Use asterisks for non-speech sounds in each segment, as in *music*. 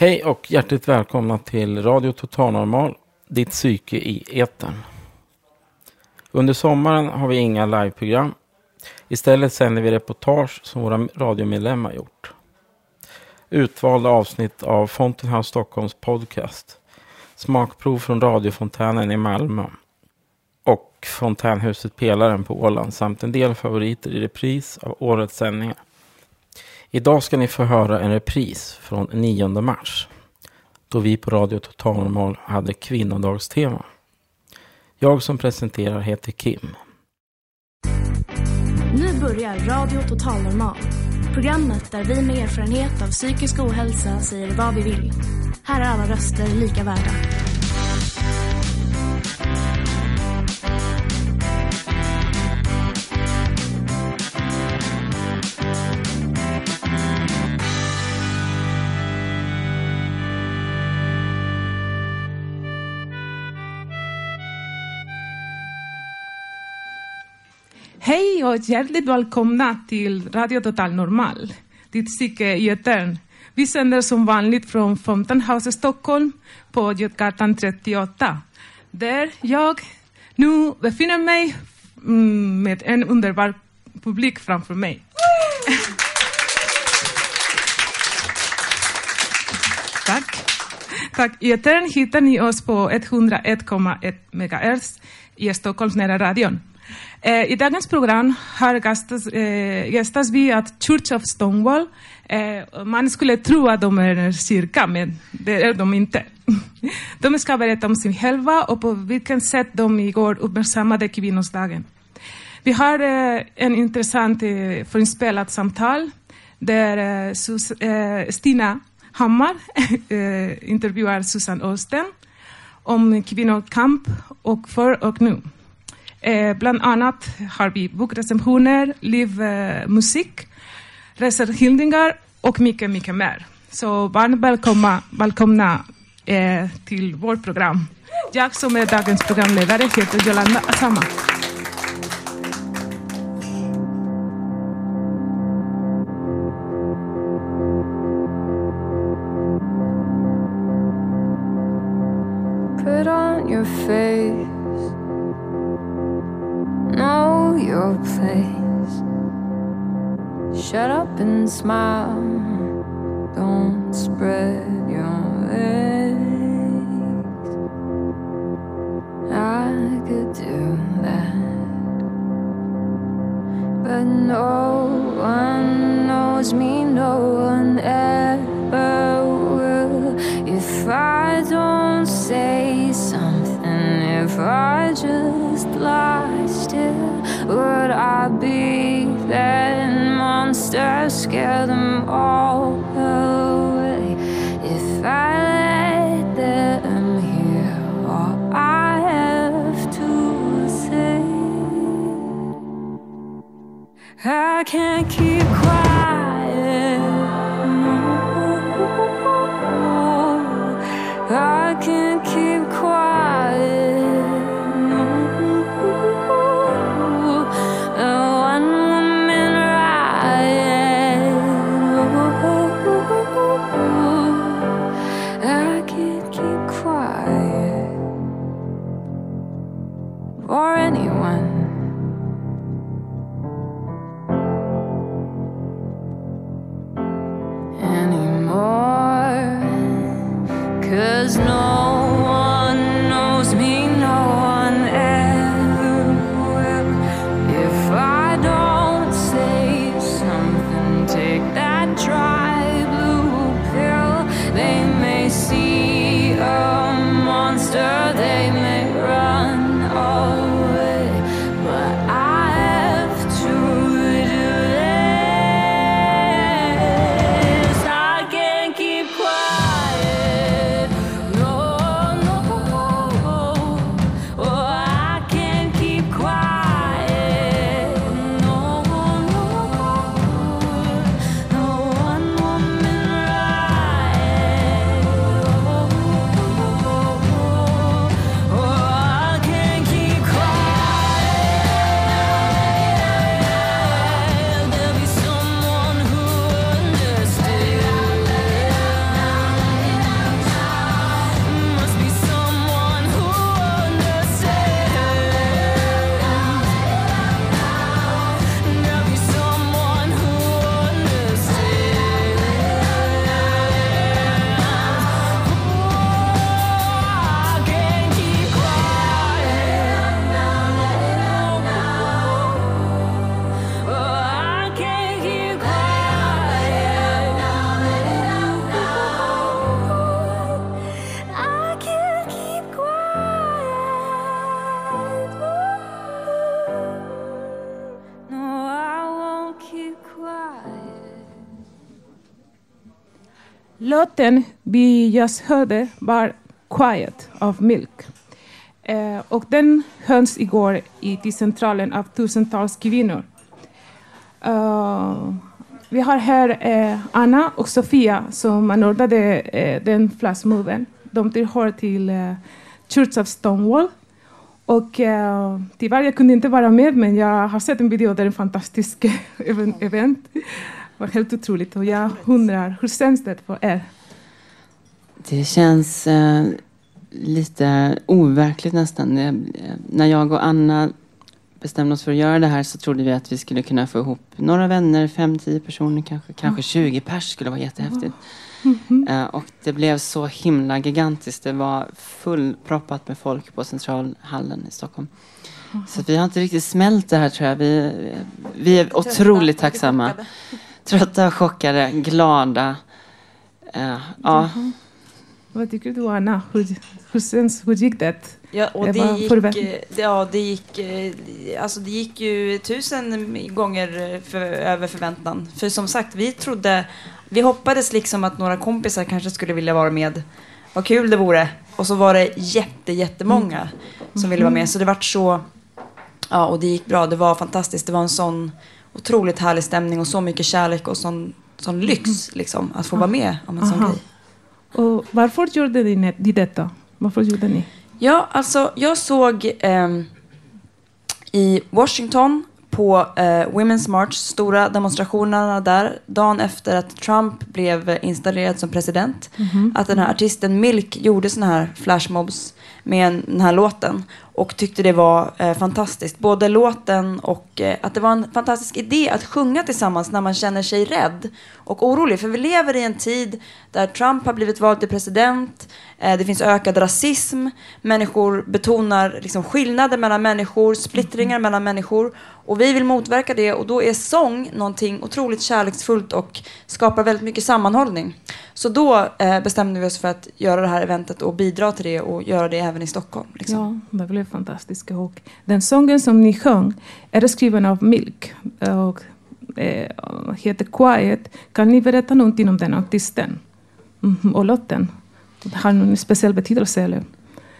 Hej och hjärtligt välkomna till Radio Total Normal, ditt psyke i etern. Under sommaren har vi inga liveprogram. Istället sänder vi reportage som våra radiomedlemmar gjort. Utvalda avsnitt av Fountain House Stockholms podcast. Smakprov från radiofontänen i Malmö. Och fontänhuset Pelaren på Åland samt en del favoriter i repris av årets sändningar. Idag ska ni få höra en repris från 9 mars. Då vi på Radio Total Normal hade kvinnodagstema. Jag som presenterar heter Kim. Nu börjar Radio Total Normal. Programmet där vi med erfarenhet av psykisk ohälsa säger vad vi vill. Här är alla röster lika värda. Hej och hjärtligt välkomna till Radio Total Normal, ditt psyke i etern. Vi sänder som vanligt från Fountain House Stockholm på Götgatan 38. Där jag nu befinner mig mm, med en underbar publik framför mig. Tack. Tack. I etern hittar ni oss på 101,1 MHz i Stockholms nära radion. Eh, I dagens program har gästas, eh, gästas vi att Church of Stonewall. Eh, man skulle tro att de är en kyrka, men det är de inte. *laughs* De ska berätta om sig själva och på vilket sätt de igår uppmärksammade kvinnosdagen. Vi har eh, en intressant eh, förinspelat samtal där eh, Sus eh, Stina Hammar *laughs* eh, intervjuar Susan Osten om kvinnokamp och för och nu. Eh, bland annat har vi bokrecensioner, livmusik, eh, reserhyllningar och mycket, mycket mer. Så varmt välkomna, välkomna eh, till vårt program. Jag som är dagens programledare heter Jolanda Asama. Put on your face, know your place. Shut up and smile, don't spread your legs. Låten vi just hörde var Quiet av Milk. Eh, och den hölls igår i till centralen av tusentals kvinnor. Uh, vi har här eh, Anna och Sofia som anordnade eh, den flashmoven. De tillhör till eh, Church of Stonewall. Och eh, tyvärr jag kunde inte vara med, men jag har sett en video där det är en fantastisk *laughs* event. Var helt otroligt och jag undrar, hur känns det för er? Det känns eh, lite overkligt nästan. När jag och Anna bestämde oss för att göra det här så trodde vi att vi skulle kunna få ihop några vänner, fem, tio personer kanske. Kanske 20 pers skulle vara jättehäftigt. Mm -hmm. uh, och det blev så himla gigantiskt. Det var fullproppat med folk på Centralhallen i Stockholm. Mm -hmm. Så vi har inte riktigt smält det här tror jag. Vi, vi är otroligt tacksamma. Trötta, chockade, glada. Uh, ja. Vad tycker du Anna? Hur, hur, hur gick det? Ja, och det, gick, det, ja, det gick, eh, alltså det gick ju tusen gånger för, över förväntan. För som sagt, vi trodde, vi hoppades liksom att några kompisar kanske skulle vilja vara med. Vad kul det vore. Och så var det jätte, jättemånga mm. som ville vara med. Så det vart så, ja, och det gick bra. Det var fantastiskt. Det var en sån otroligt härlig stämning och så mycket kärlek och sån, sån lyx liksom, att få vara med om en sån grej. Och varför gjorde ni detta? Varför gjorde ni? Ja, alltså jag såg eh, i Washington på eh, Women's March, stora demonstrationerna där, dagen efter att Trump blev installerad som president, mm -hmm. att den här artisten Milk gjorde såna här flashmobs med den här låten och tyckte det var eh, fantastiskt. Både låten och eh, att det var en fantastisk idé att sjunga tillsammans när man känner sig rädd och orolig. För vi lever i en tid där Trump har blivit vald till president, eh, det finns ökad rasism, människor betonar liksom, skillnader mellan människor, splittringar mm. mellan människor. Och vi vill motverka det och då är sång någonting otroligt kärleksfullt och skapar väldigt mycket sammanhållning. Så då eh, bestämde vi oss för att göra det här eventet och bidra till det och göra det även i Stockholm. Liksom. Ja, det blev fantastiskt. Och den sången som ni sjöng är skriven av Milk och eh, heter Quiet. Kan ni berätta någonting om den artisten mm, och låten? Har den någon speciell betydelse? Eller?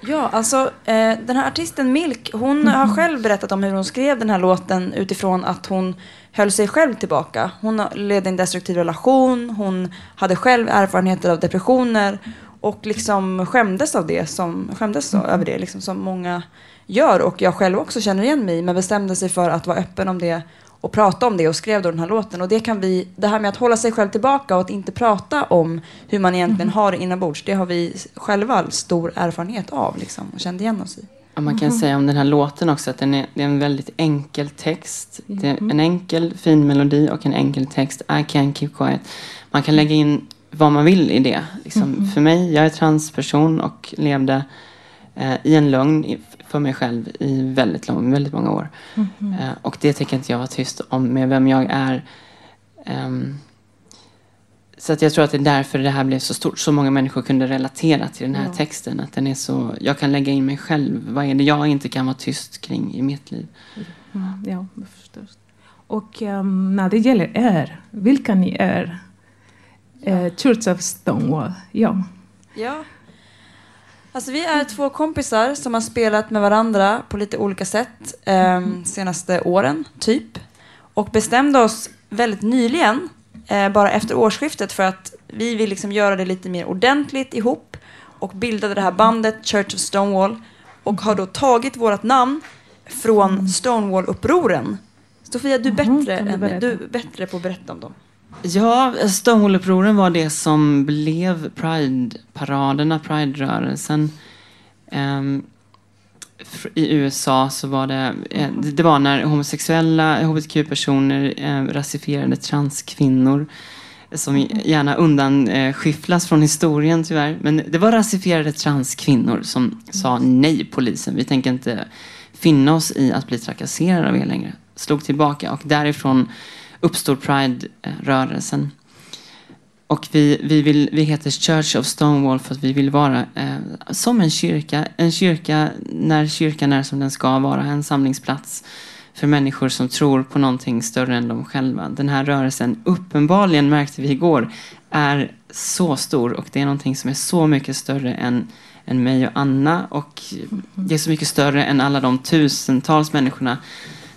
Ja, alltså eh, den här artisten Milk, hon mm. har själv berättat om hur hon skrev den här låten utifrån att hon höll sig själv tillbaka. Hon ledde en destruktiv relation, hon hade själv erfarenheter av depressioner och liksom skämdes av det, som, skämdes mm. över det liksom, som många gör och jag själv också känner igen mig men bestämde sig för att vara öppen om det och prata om det och skrev då den här låten. Och det kan vi, det här med att hålla sig själv tillbaka och att inte prata om hur man egentligen mm. har det inombords, det har vi själva stor erfarenhet av liksom, och kände igen oss i. Ja, man kan mm. säga om den här låten också att den är, det är en väldigt enkel text. Det är mm. en enkel fin melodi och en enkel text. I can keep quiet. Man kan lägga in vad man vill i det. Liksom, mm. För mig, jag är transperson och levde eh, i en lögn för mig själv i väldigt, lång, väldigt många år. Mm. Eh, och det tänker inte jag vara tyst om med vem jag är. Um, så att jag tror att det är därför det här blev så stort. Så många människor kunde relatera till den här ja. texten. Att den är så, jag kan lägga in mig själv. Vad är det jag inte kan vara tyst kring i mitt liv? Mm, ja, förstås. Och um, när det gäller er, vilka ni är? Uh, Church of Stonewall, ja. Ja, Alltså vi är två kompisar som har spelat med varandra på lite olika sätt eh, senaste åren, typ. Och bestämde oss väldigt nyligen, eh, bara efter årsskiftet, för att vi vill liksom göra det lite mer ordentligt ihop och bildade det här bandet Church of Stonewall och har då tagit vårt namn från Stonewall-upproren. Sofia, du är bättre, mm, än, du är bättre på att berätta om dem. Ja, Stonewall-upproren var det som blev Pride-paraderna, Pride-rörelsen. Um, I USA så var det, eh, det var när homosexuella hbtq-personer eh, rasifierade transkvinnor som gärna undanskyfflas från historien tyvärr. Men det var rasifierade transkvinnor som sa nej polisen. Vi tänker inte finna oss i att bli trakasserade av er längre. Slog tillbaka och därifrån uppstod Pride-rörelsen. Och vi, vi, vill, vi heter Church of Stonewall för att vi vill vara eh, som en kyrka. En kyrka när kyrkan är som den ska vara. En samlingsplats för människor som tror på någonting större än de själva. Den här rörelsen, uppenbarligen märkte vi igår, är så stor och det är någonting som är så mycket större än, än mig och Anna och det är så mycket större än alla de tusentals människorna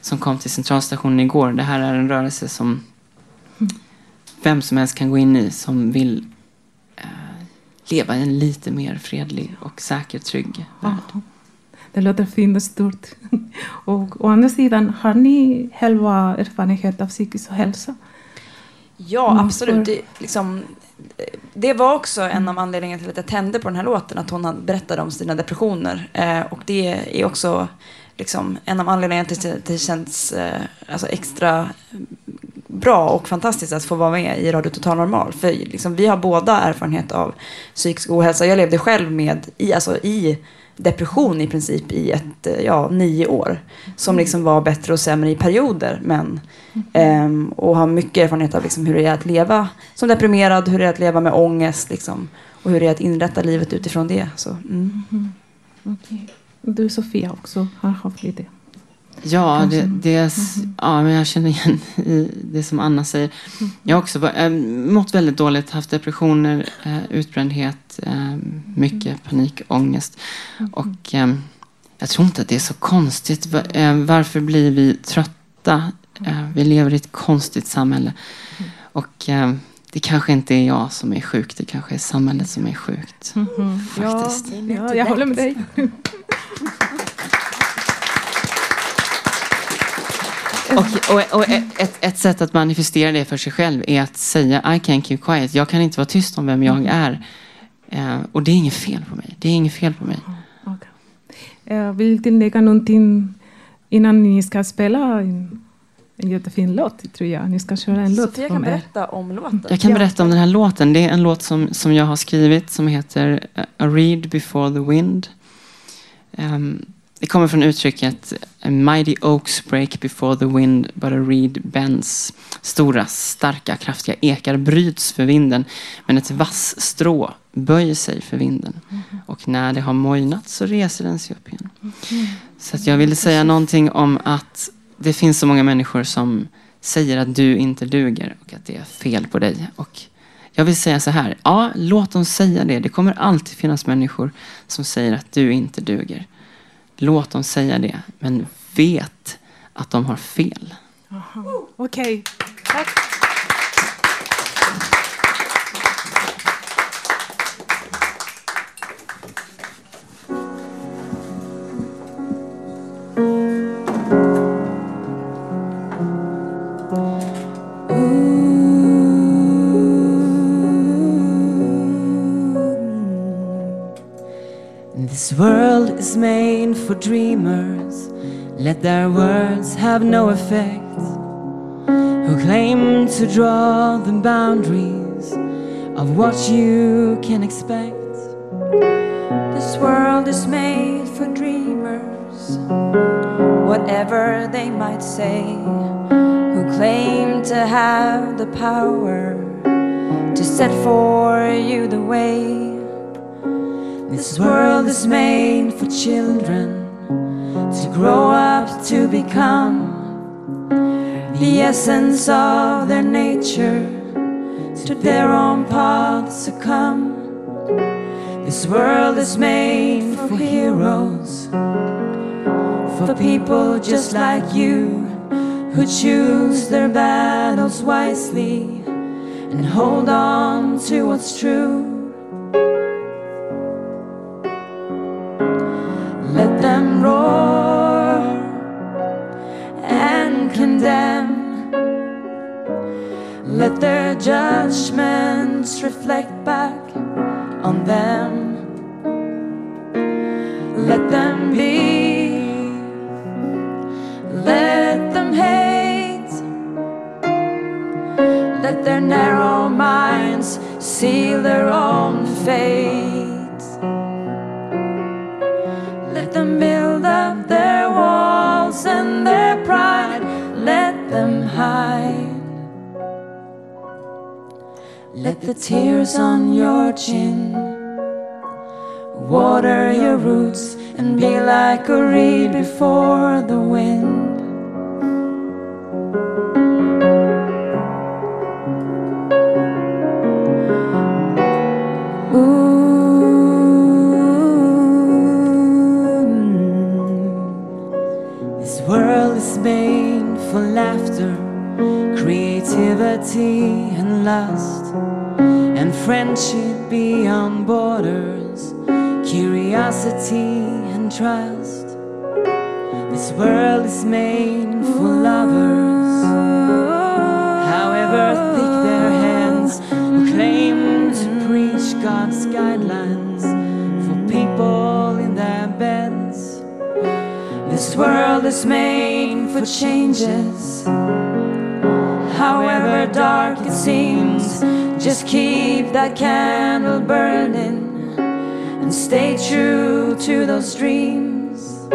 som kom till centralstationen igår. Det här är en rörelse som vem som helst kan gå in i som vill eh, leva i en lite mer fredlig och säker, trygg värld. Ja. Det låter fint och stort. *laughs* Och å andra sidan, har ni själva erfarenhet av psykisk ohälsa? Ja, Mm, absolut. för- Det, liksom, det var också en av anledningarna till att jag tände på den här låten, att hon berättade om sina depressioner. Eh, och det är också liksom, en av anledningarna till att det känns eh, alltså extra bra och fantastiskt att få vara med i Radio Total Normal. För liksom, vi har båda erfarenhet av psykisk ohälsa. Jag levde själv med i, alltså, i depression i princip i ett, eh, ja, nio år. Som liksom var bättre och sämre i perioder. Men, ehm, och har mycket erfarenhet av liksom hur det är att leva som deprimerad, hur det är att leva med ångest liksom, och hur det är att inrätta livet utifrån det. Så, mm. Okej. Du Sofia också har haft lite. Ja, det, det är, s- ja, men jag känner igen i det som Anna säger. Jag har också var- eh, mått väldigt dåligt, haft depressioner, eh, utbrändhet, eh, mycket panikångest. Och eh, jag tror inte att det är så konstigt. Eh, Varför blir vi trötta? Eh, Vi lever i ett konstigt samhälle. Och eh, det kanske inte är jag som är sjuk, det kanske är samhället som är sjukt. Faktiskt. Ja, ja, jag håller med dig. Och, och, och ett, ett sätt att manifestera det för sig själv är att säga I can't keep quiet. Jag kan inte vara tyst om vem jag är. Eh, och det är inget fel på mig. Det är inget fel på mig. Okej. Jag vill tillägga någonting innan ni ska spela en, jättefin låt, tror jag. Ni ska köra en låt Sofia kan er. berätta om låten. Jag kan berätta om den här låten. Det är en låt som, som jag har skrivit som heter eh, A Reed Before the Wind. Ehm, det kommer från uttrycket A mighty oaks break before the wind but a reed bends. Stora, starka, kraftiga ekar bryts för vinden men ett vassstrå böjer sig för vinden. Och när det har mojnat så reser den sig upp igen. Så att jag ville säga någonting om att det finns så många människor som säger att du inte duger och att det är fel på dig. Och jag vill säga så här, ja, låt dem säga det. Det kommer alltid finnas människor som säger att du inte duger. Låt dem säga det, men vet att de har fel. Okej. Tack. For dreamers. Let their words have no effect. Who claim to draw the boundaries of what you can expect. This world is made for dreamers, whatever they might say, who claim to have the power to set for you the way. This world is made for children to grow up to become the essence of their nature, to their own path succumb. This world is made for heroes, for people just like you who choose their battles wisely and hold on to what's true. Let their judgments reflect back on them. Let them be. Let them hate. Let their narrow minds seal their own fate. Let them build up their walls and their pride. Let them hide. Let the tears on your chin water your roots and be like a reed before the wind. This world is made for laughter, creativity, and lust friendship beyond borders, curiosity and trust. This world is made for lovers, however thick their hands, who claim to preach God's guidelines for people in their beds. This world is made for changes. However dark it seems, just keep that candle burning and stay true to those dreams.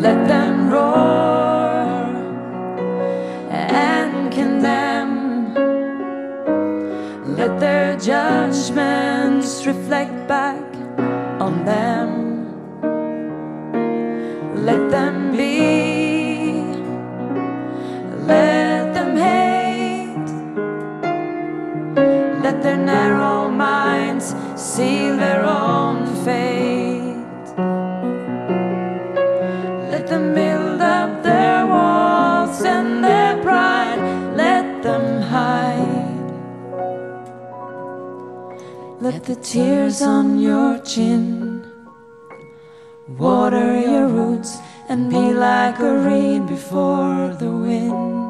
Let them roar and condemn. Let their judgments reflect back Let the tears on your chin water your roots and be like a reed before the wind.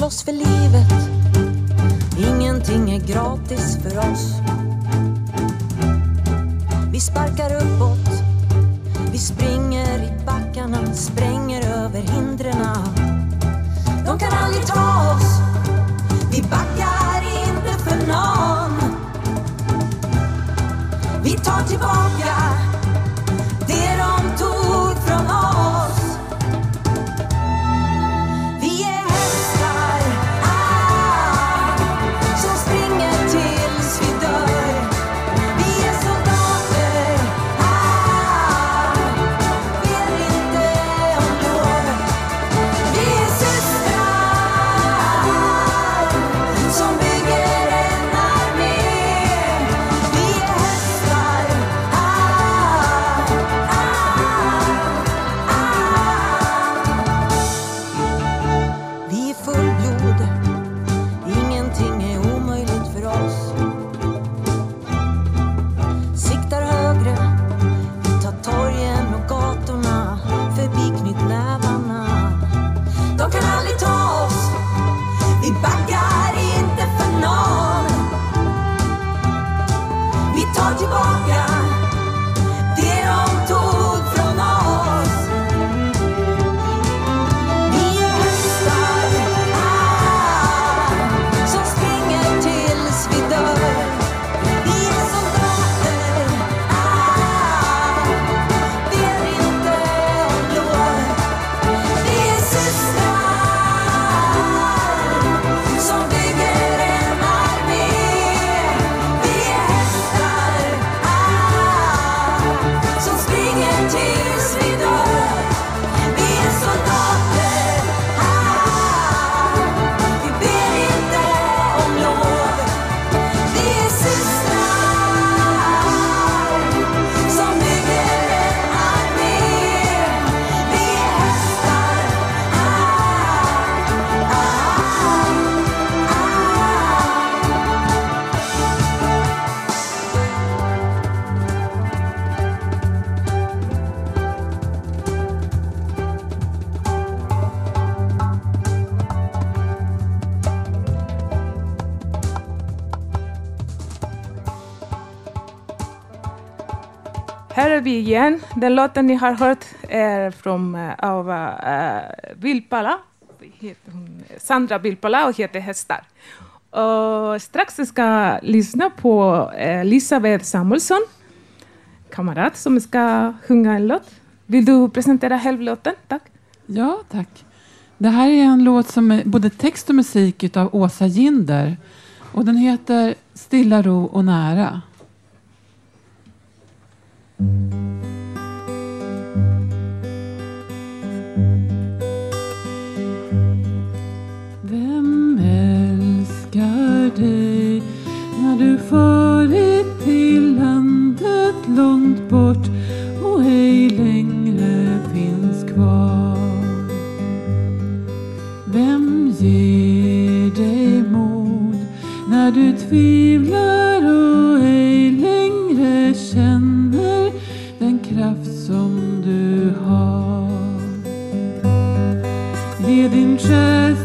Slåss för livet, ingenting är gratis för oss. Den låten ni har hört är från eh, av uh, Vilpala. Sandra Vilpala och heter Hästar. Och strax ska jag lyssna på eh, Elisabeth Samuelsson, kamrat, som ska sjunga en låt. Vill du presentera själv låten? Tack. Ja, tack. Det här är en låt som är både text och musik av Åsa Ginder. Och den heter Stilla ro och nära. Dig när du farit till landet långt bort och ej längre finns kvar? Vem ger dig mod när du tvivlar och ej längre känner den kraft som du har? Ge din själ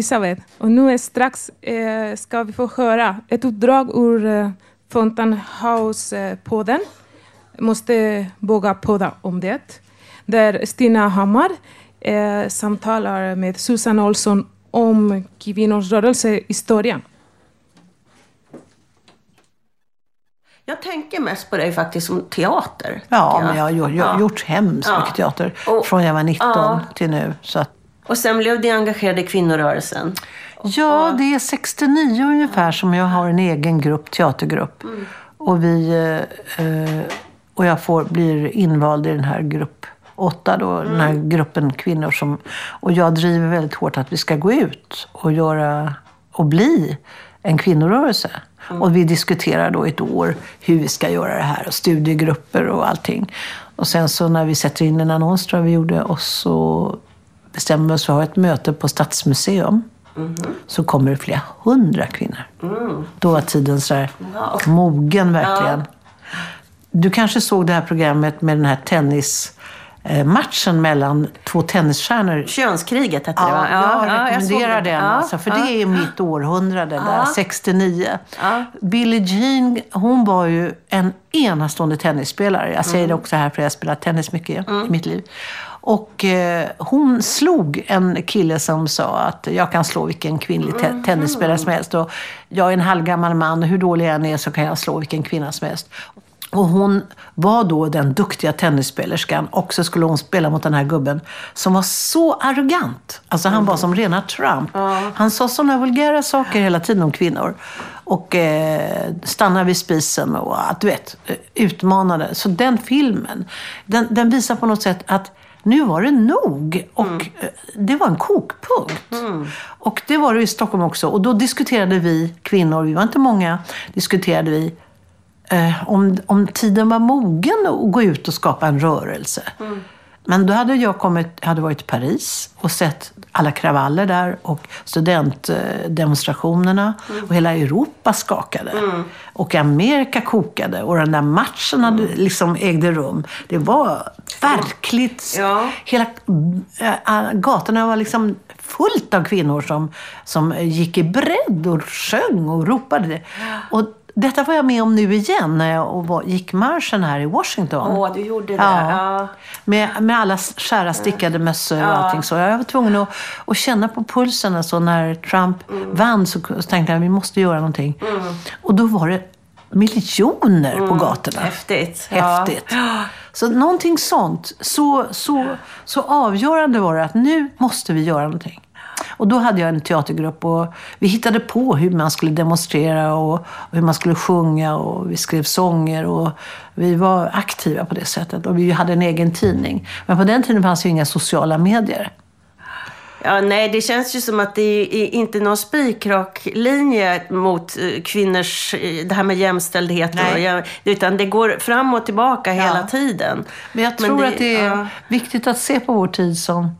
Elisabeth. Och nu är strax eh, ska vi få höra ett utdrag ur eh, Fontan House-podden. Måste våga podda om det. Där Stina Hammar eh, samtalar med Susan Olsson om kvinnors rörelsehistoria. Jag tänker mest på dig faktiskt som teater. Ja, tycker men jag har gjort, jag Ja. gjort hemskt Ja. mycket teater. Och- från jag var 19 Ja. till nu. Så att, Och sen blev du engagerad i kvinnorörelsen. ja, det är 69 ungefär som jag har en egen grupp, teatergrupp. Mm. Och, vi, eh, eh, och jag får, blir invald i den här grupp 8 då, den här Mm. gruppen kvinnor som... Och jag driver väldigt hårt att vi ska gå ut och göra och bli en kvinnorörelse. Mm. Och vi diskuterar då ett år hur vi ska göra det här och studiegrupper och allting. Och sen så när vi sätter in en annons tror jag vi gjorde och så bestämmer vi oss för att ha ett möte på Stadsmuseum. Så kommer det flera hundra kvinnor. Då var tiden så här mogen verkligen. Du kanske såg det här programmet med den här tennismatchen mellan två tennisstjärnor. Könskriget hette det Ja, va? jag jag rekommenderar det. den. Ja, alltså, för ja. det är mitt århundrade, där, Ja. 69. Billie Jean, hon var ju en enastående tennisspelare. Jag säger det Mm. också här för jag har spelat tennis mycket i mitt liv. Och eh, hon slog en kille som sa att jag kan slå vilken kvinnlig te- Mm. tennisspelare som helst. Och jag är en halvgammal man, hur dålig jag än är så kan jag slå vilken kvinna som helst. Och hon var då den duktiga tennisspeelerskan och så skulle hon spela mot den här gubben som var så arrogant. Alltså han var som rena Trump. Han sa sådana vulgära saker hela tiden om kvinnor. Och eh, stanna vid spisen och att du vet, eh, utmanade. Så den filmen, den, den visar på något sätt att nu var det nog. Och eh, det var en kokpunkt. Och det var det i Stockholm också. Och då diskuterade vi kvinnor, vi var inte många, diskuterade vi eh, om, om tiden var mogen att gå ut och skapa en rörelse. Men då hade jag kommit, hade varit i Paris och sett alla kravaller där och studentdemonstrationerna. Och hela Europa skakade. Och Amerika kokade. Och den där matchen hade, liksom ägde rum. Det var verkligt... Ja. Hela äh, gatorna var liksom fullt av kvinnor som, som gick i bredd och sjöng och ropade. Och detta var jag med om nu igen när jag gick marschen här i Washington. Åh, du gjorde det. Ja. Ja. Med, med alla skära stickade mössor och allting så. Jag var tvungen att, att känna på pulsen. Alltså när Trump vann så, så tänkte jag att vi måste göra någonting. Och då var det miljoner på gatorna. Häftigt. Häftigt. Så någonting sånt. Så, så, så avgörande var det att nu måste vi göra någonting. Och då hade jag en teatergrupp och vi hittade på hur man skulle demonstrera och, hur man skulle sjunga och vi skrev sånger och vi var aktiva på det sättet. Och vi hade en egen tidning. Men på den tiden fanns ju inga sociala medier. Ja, nej, det känns ju som att det är inte någon spikrak linje mot eh, kvinnors, eh, det här med jämställdhet. Och, ja, utan det går fram och tillbaka hela tiden. Men jag tror att det är ja. viktigt att se på vår tid som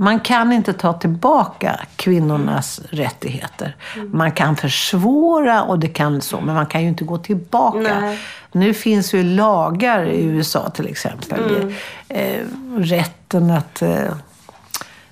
man kan inte ta tillbaka kvinnornas rättigheter. Man kan försvåra och det kan så, men man kan ju inte gå tillbaka. Nej. Nu finns ju lagar i USA till exempel. Eh, rätten att... Eh,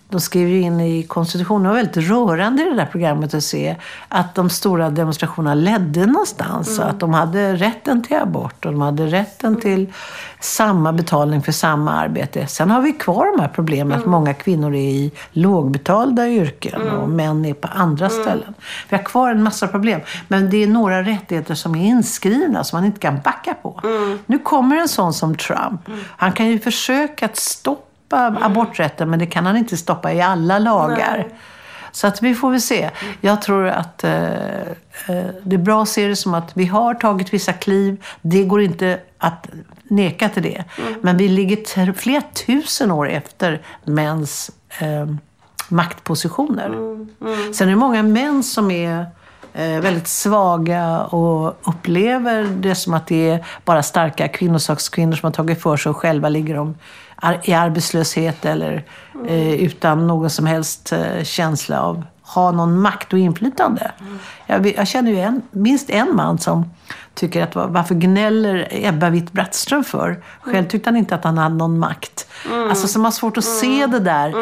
de skrev ju in i konstitutionen, det var väldigt rörande i det där programmet att se att de stora demonstrationerna ledde någonstans. Så att de hade rätten till abort och de hade rätten till samma betalning för samma arbete. Sen har vi kvar de här problemen att många kvinnor är i lågbetalda yrken och män är på andra ställen. Vi har kvar en massa problem. Men det är några rättigheter som är inskrivna som man inte kan backa på. Nu kommer en sån som Trump. Han kan ju försöka att stoppa aborträtten men det kan han inte stoppa i alla lagar. Så att vi får väl se. Jag tror att eh, eh, det är bra att se det som att vi har tagit vissa kliv. Det går inte att neka till det. Men vi ligger flera tusen år efter mäns eh, maktpositioner. Sen är det många män som är väldigt svaga och upplever det som att det är bara starka kvinnosakskvinnor som har tagit för sig och själva ligger de i arbetslöshet eller eh, utan någon som helst eh, känsla av ha någon makt och inflytande. Jag, vet- jag känner ju en, minst en man som tycker att va- varför gnäller Ebba Witt-Brattström för? Själv tyckte han inte att han hade någon makt. Alltså som har svårt att se det där.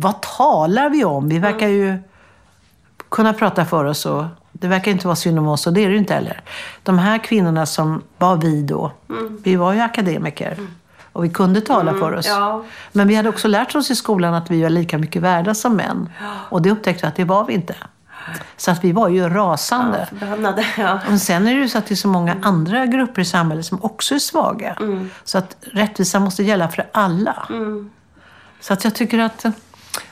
Vad talar vi om? Vi verkar ju kunna prata för oss och det verkar inte vara synd om oss och det är det ju inte heller. De här kvinnorna som var vi då, vi var ju akademiker. Och vi kunde tala för oss. ja. Men vi hade också lärt oss i skolan att vi var lika mycket värda som män. Och det upptäckte vi att det var vi inte. Så att vi var ju rasande. Förbannade. Ja. Men sen är det ju så att det är så många andra grupper i samhället som också är svaga. Så att rättvisa måste gälla för alla. Så att jag tycker att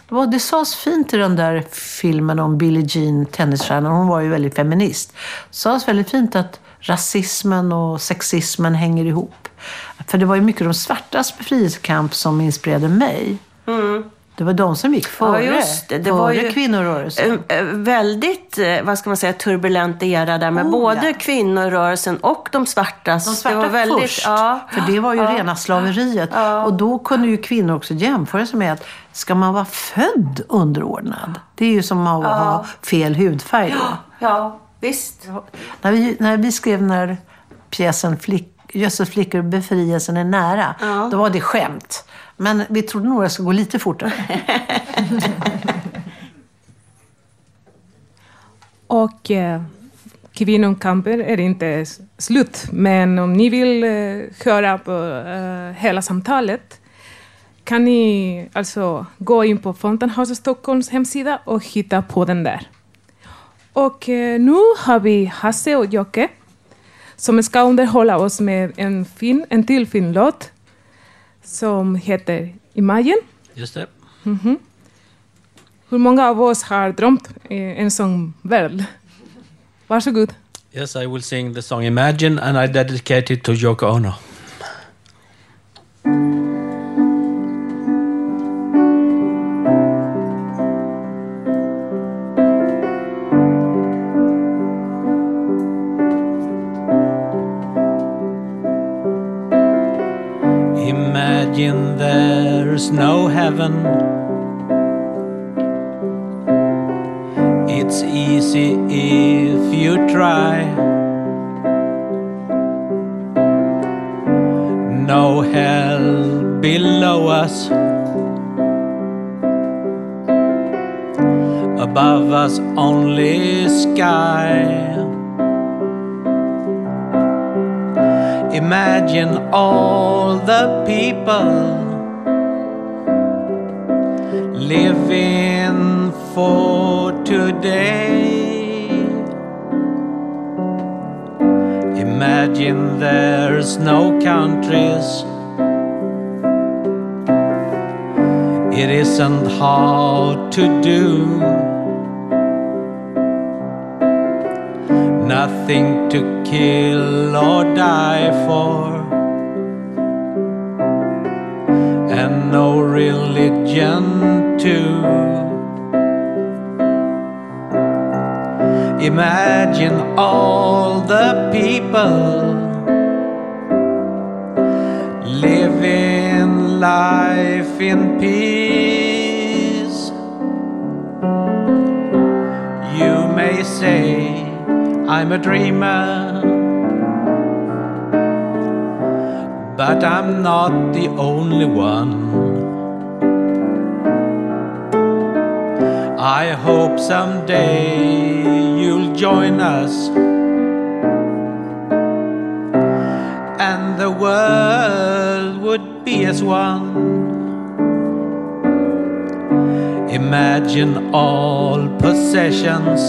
det, var, det sades fint i den där filmen om Billie Jean, tennisstjärnan. Hon var ju väldigt feminist. Det sades väldigt fint att rasismen och sexismen hänger ihop. För det var ju mycket de svartas befrielsekamp som inspirerade mig. Mm. Det var de som gick före, Ja, just det. Det före var ju kvinnorörelsen. en, en väldigt, eh, vad ska man säga, turbulent era där med Oh, både ja. kvinnorörelsen och de svartas. De svarta det var väldigt, först. Ja, För det var ju ja, rena slaveriet. Och då kunde ju kvinnor också jämföra sig med att ska man vara född underordnad? Det är ju som att ha fel hudfärg då. Ja, visst. När, vi, när vi skrev den här pjäsen Flick, Jösses flickor, befrielsen är nära. Då var det skämt. Men vi trodde nog att det skulle gå lite fortare. *laughs* Och eh, kvinnokampen är inte slut, men om ni vill eh, höra på eh, hela samtalet kan ni alltså gå in på Fountain House Stockholms hemsida och hitta på den där. Och eh, nu har vi Hasse och Jocke som ska underhålla oss med en, fin, en till fin låt som heter Imagine. Just det. Hur många av oss har drömt eh, en sån värld? Varsågod. Yes, I will sing the song Imagine and I dedicate it to Yoko Ono. in us. And the world would be as one. Imagine all possessions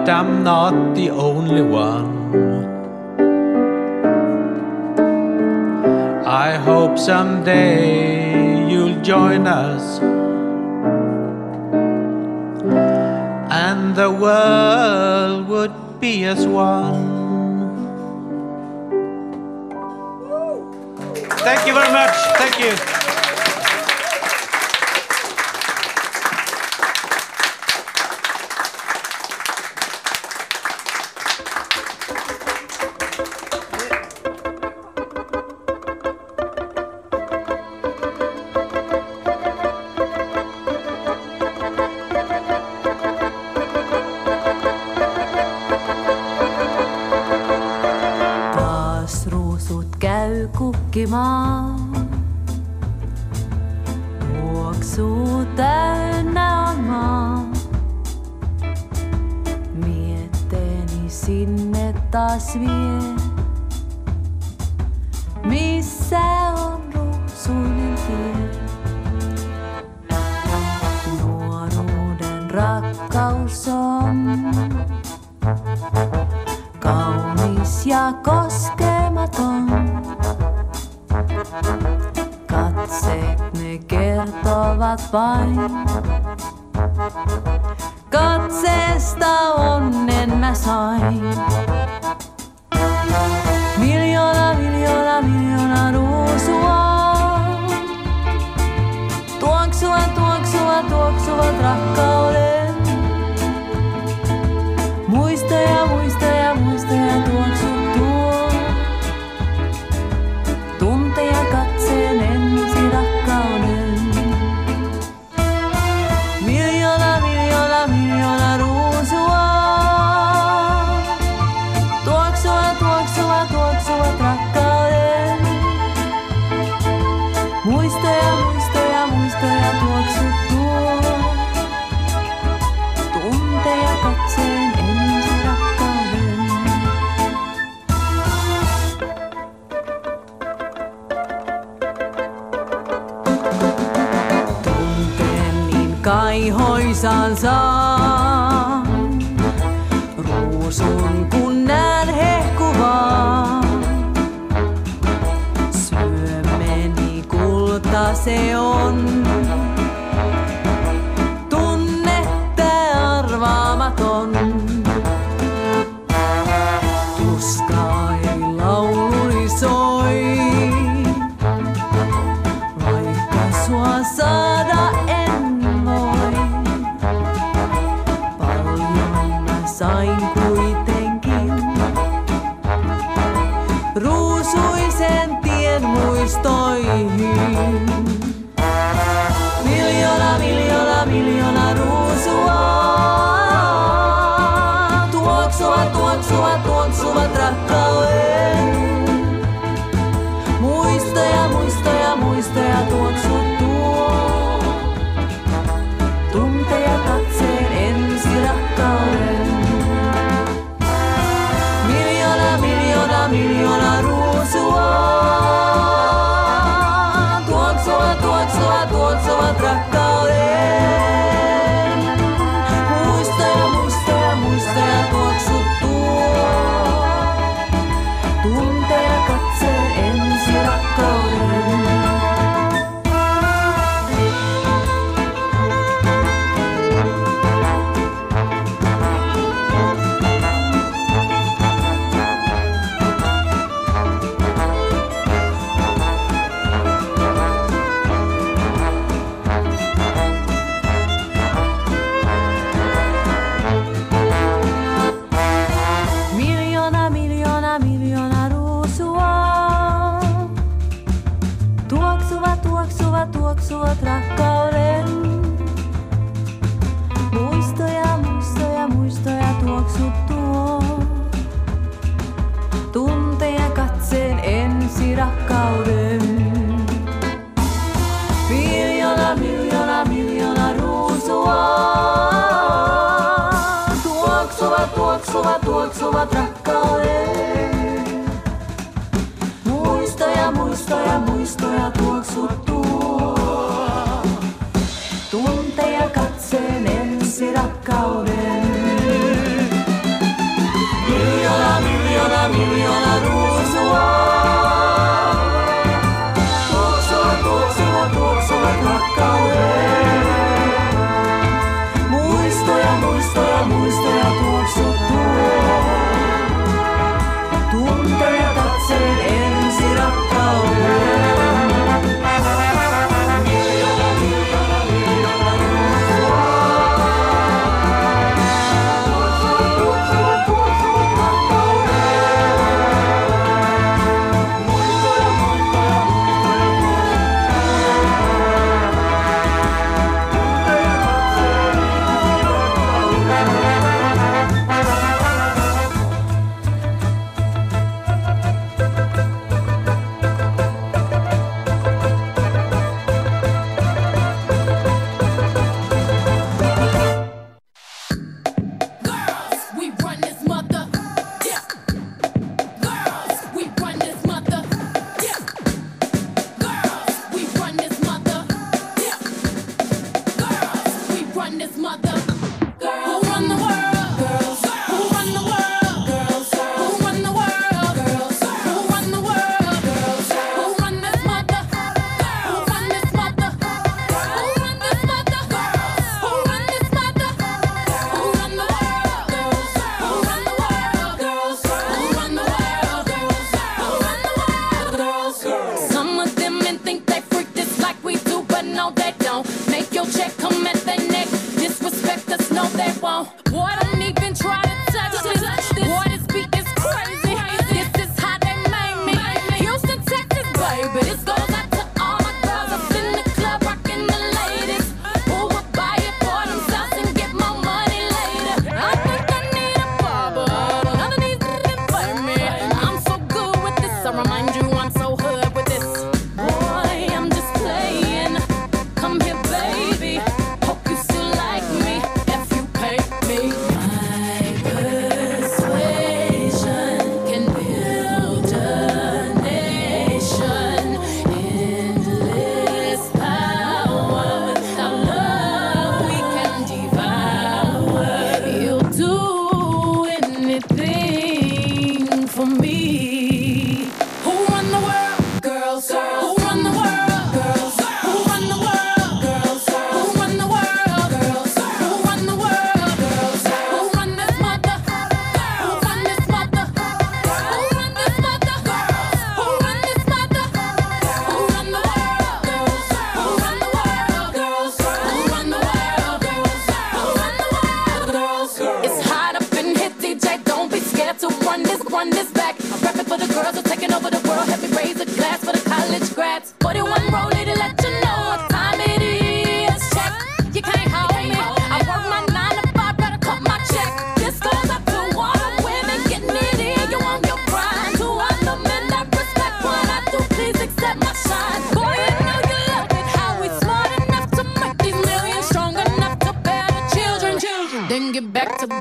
but I'm not the only one. I hope someday you'll join us and the world would be as one. Thank you very much. Thank you.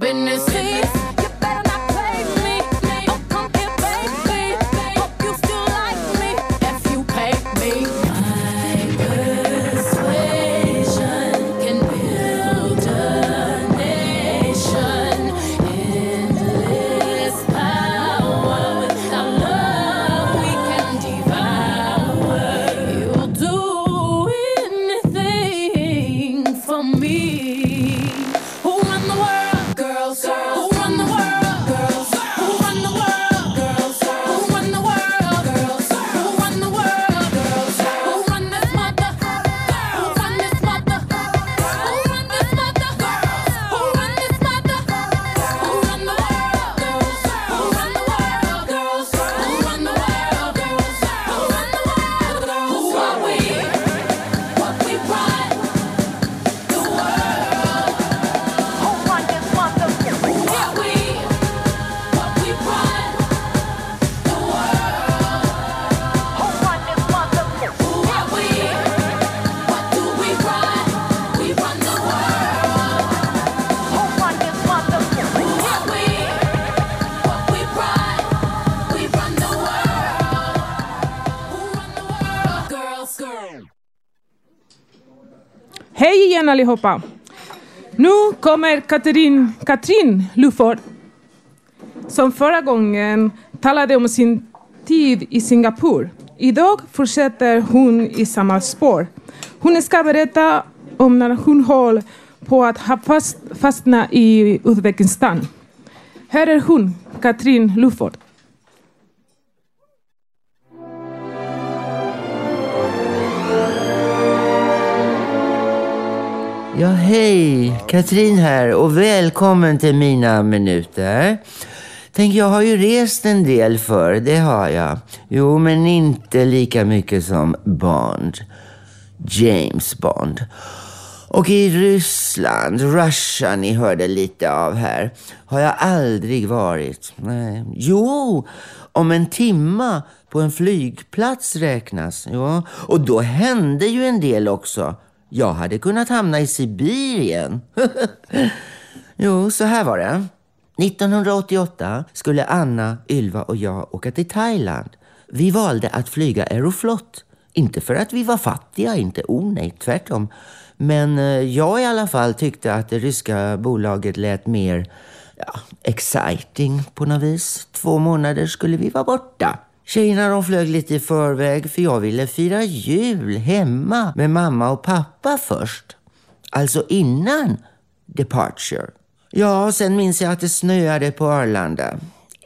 reminiscing. Allihopa! Nu kommer Katrin, Katrin Luford som förra gången talade om sin tid i Singapore. Idag fortsätter hon i samma spår. Hon ska berätta om när hon höll på att ha fast, fastna i Uzbekistan. Här är hon, Katrin Luford. Ja, hej! Katrin här och välkommen till mina minuter. Tänk, jag har ju rest en del för det har jag. Jo, men inte lika mycket som Bond. James Bond. Och i Ryssland, Russia, ni hörde lite av här, har jag aldrig varit. Nej. Jo, om en timma på en flygplats räknas. Ja. Och då hände ju en del också. Jag hade kunnat hamna i Sibirien. *laughs* jo, så här var det. 1988 skulle Anna, Ylva och jag åka till Thailand. Vi valde att flyga Aeroflot. Inte för att vi var fattiga, inte oh nej, tvärtom. Men eh, jag i alla fall tyckte att det ryska bolaget lät mer ja, exciting på något vis. Två månader skulle vi vara borta. Tjejerna de flög lite i förväg för jag ville fira jul hemma med mamma och pappa först. Alltså innan departure. Ja, sen minns jag att det snöade på Arlanda.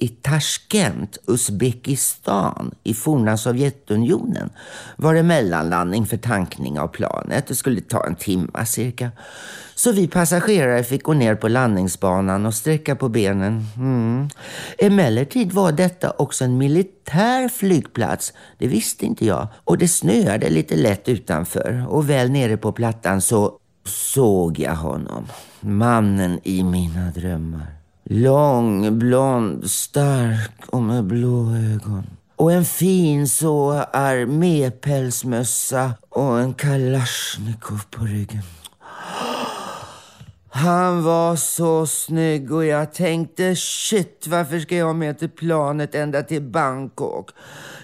I Tashkent, Uzbekistan, i forna Sovjetunionen var det mellanlandning för tankning av planet. Det skulle ta en timma cirka. Så vi passagerare fick gå ner på landningsbanan och sträcka på benen. Mm. Emellertid var detta också en militär flygplats. Det visste inte jag. Och det snöade lite lätt utanför. Och väl nere på plattan så såg jag honom. Mannen i mina drömmar. Lång, blond, stark och med blå ögon. Och en fin så armépälsmössa och en kalasjnikov på ryggen. Han var så snygg och jag tänkte shit, varför ska jag med till planet ända till Bangkok?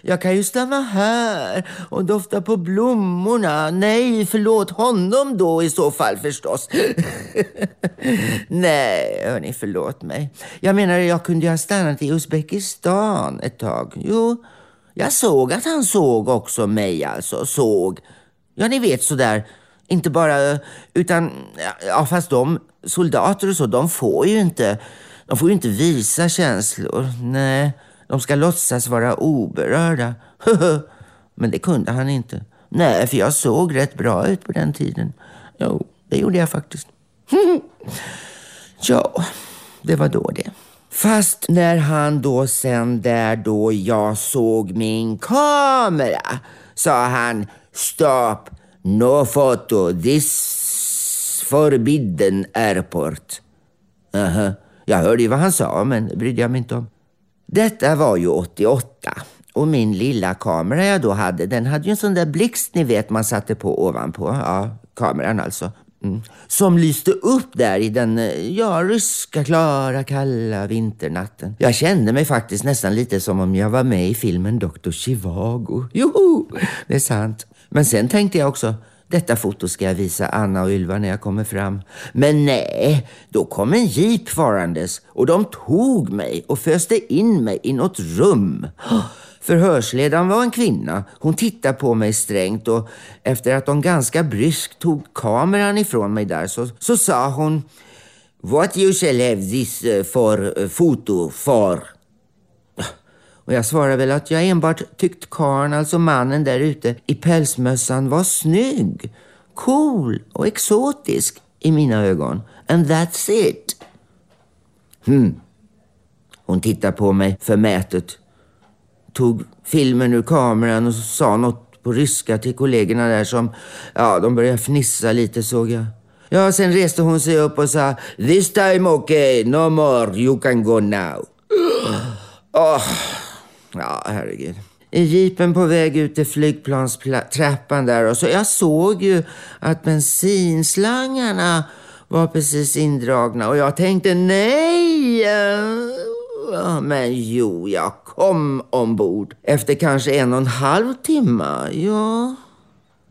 Jag kan ju stanna här och dofta på blommorna. Nej, förlåt honom då i så fall förstås. *laughs* Nej, hörni, förlåt mig. Jag menar, jag kunde ju ha stannat i Uzbekistan ett tag. Jo, jag såg att han såg också mig alltså. Såg. Ja, ni vet sådär. Inte bara, utan, ja fast de soldater och så, de får ju inte, de får ju inte visa känslor. Nej, de ska låtsas vara oberörda. *laughs* Men det kunde han inte. Nej, för jag såg rätt bra ut på den tiden. Jo, det gjorde jag faktiskt. *laughs* Ja, det var då det. Fast när han då sen där då jag såg min kamera sa han Stop, no photo, this forbidden airport. Aha. Jag hörde ju vad han sa men det brydde jag mig inte om. Detta var ju 88 och min lilla kamera jag då hade den hade ju en sån där blixt ni vet man satte på ovanpå. Ja, kameran alltså. Mm. Som lyste upp där i den, eh, ja, ryska, klara, kalla vinternatten. Jag kände mig faktiskt nästan lite som om jag var med i filmen Dr. Chivago. Joho! Det är sant. Men sen tänkte jag också, detta foto ska jag visa Anna och Ylva när jag kommer fram. Men nej, då kom en jeep farandes och de tog mig och föste in mig i något rum. Förhörsledaren var en kvinna. Hon tittade på mig strängt och efter att de ganska bryskt tog kameran ifrån mig där så, så sa hon What you shall have this eh, for eh, photo for? Och jag svarade väl att jag enbart tyckt karln, alltså mannen där ute i pälsmössan var snygg, cool och exotisk i mina ögon. And that's it. Hmm. Hon tittade på mig förmätet, tog filmen ur kameran och sa något på ryska till kollegorna där som, ja, de började fnissa lite såg jag. Ja, sen reste hon sig upp och sa This time okay, no more, you can go now. oh. *gasps* ja herregud. I jeepen på väg ut till flygplanstrappan där och så jag såg ju att bensinslangarna var precis indragna och jag tänkte nej. Men jo, jag kom ombord efter kanske en och en halv timme. Ja,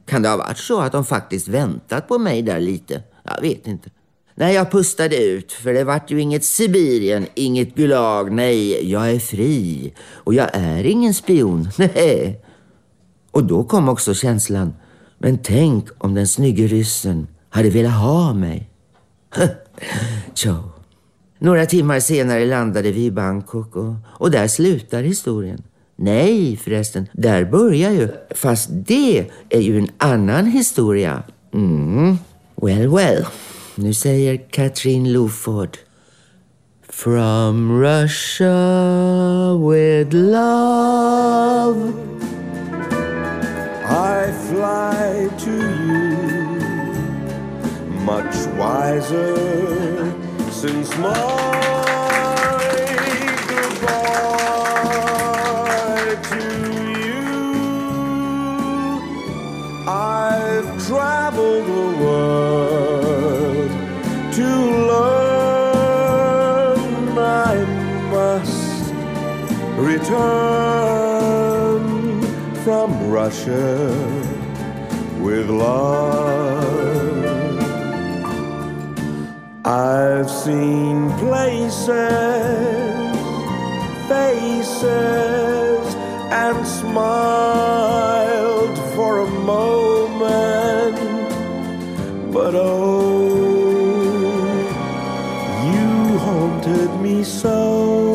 kan det ha varit så att de faktiskt väntat på mig där lite? Jag vet inte. När jag pustade ut, för det vart ju inget Sibirien, inget Gulag. Nej, jag är fri. Och jag är ingen spion. *laughs* Nej. Och då kom också känslan. Men tänk om den snygge ryssen hade velat ha mig. *laughs* Ciao. Några timmar senare landade vi i Bangkok och, och där slutar historien. Nej förresten, där börjar ju. Fast det är ju en annan historia. Mm. Well, well. Nu säger Katrin Loford. From Russia with love I fly to you, much wiser since my goodbye to you. I've traveled the world return from Russia with love. I've seen places, faces, and smiled for a moment, but oh, you haunted me so.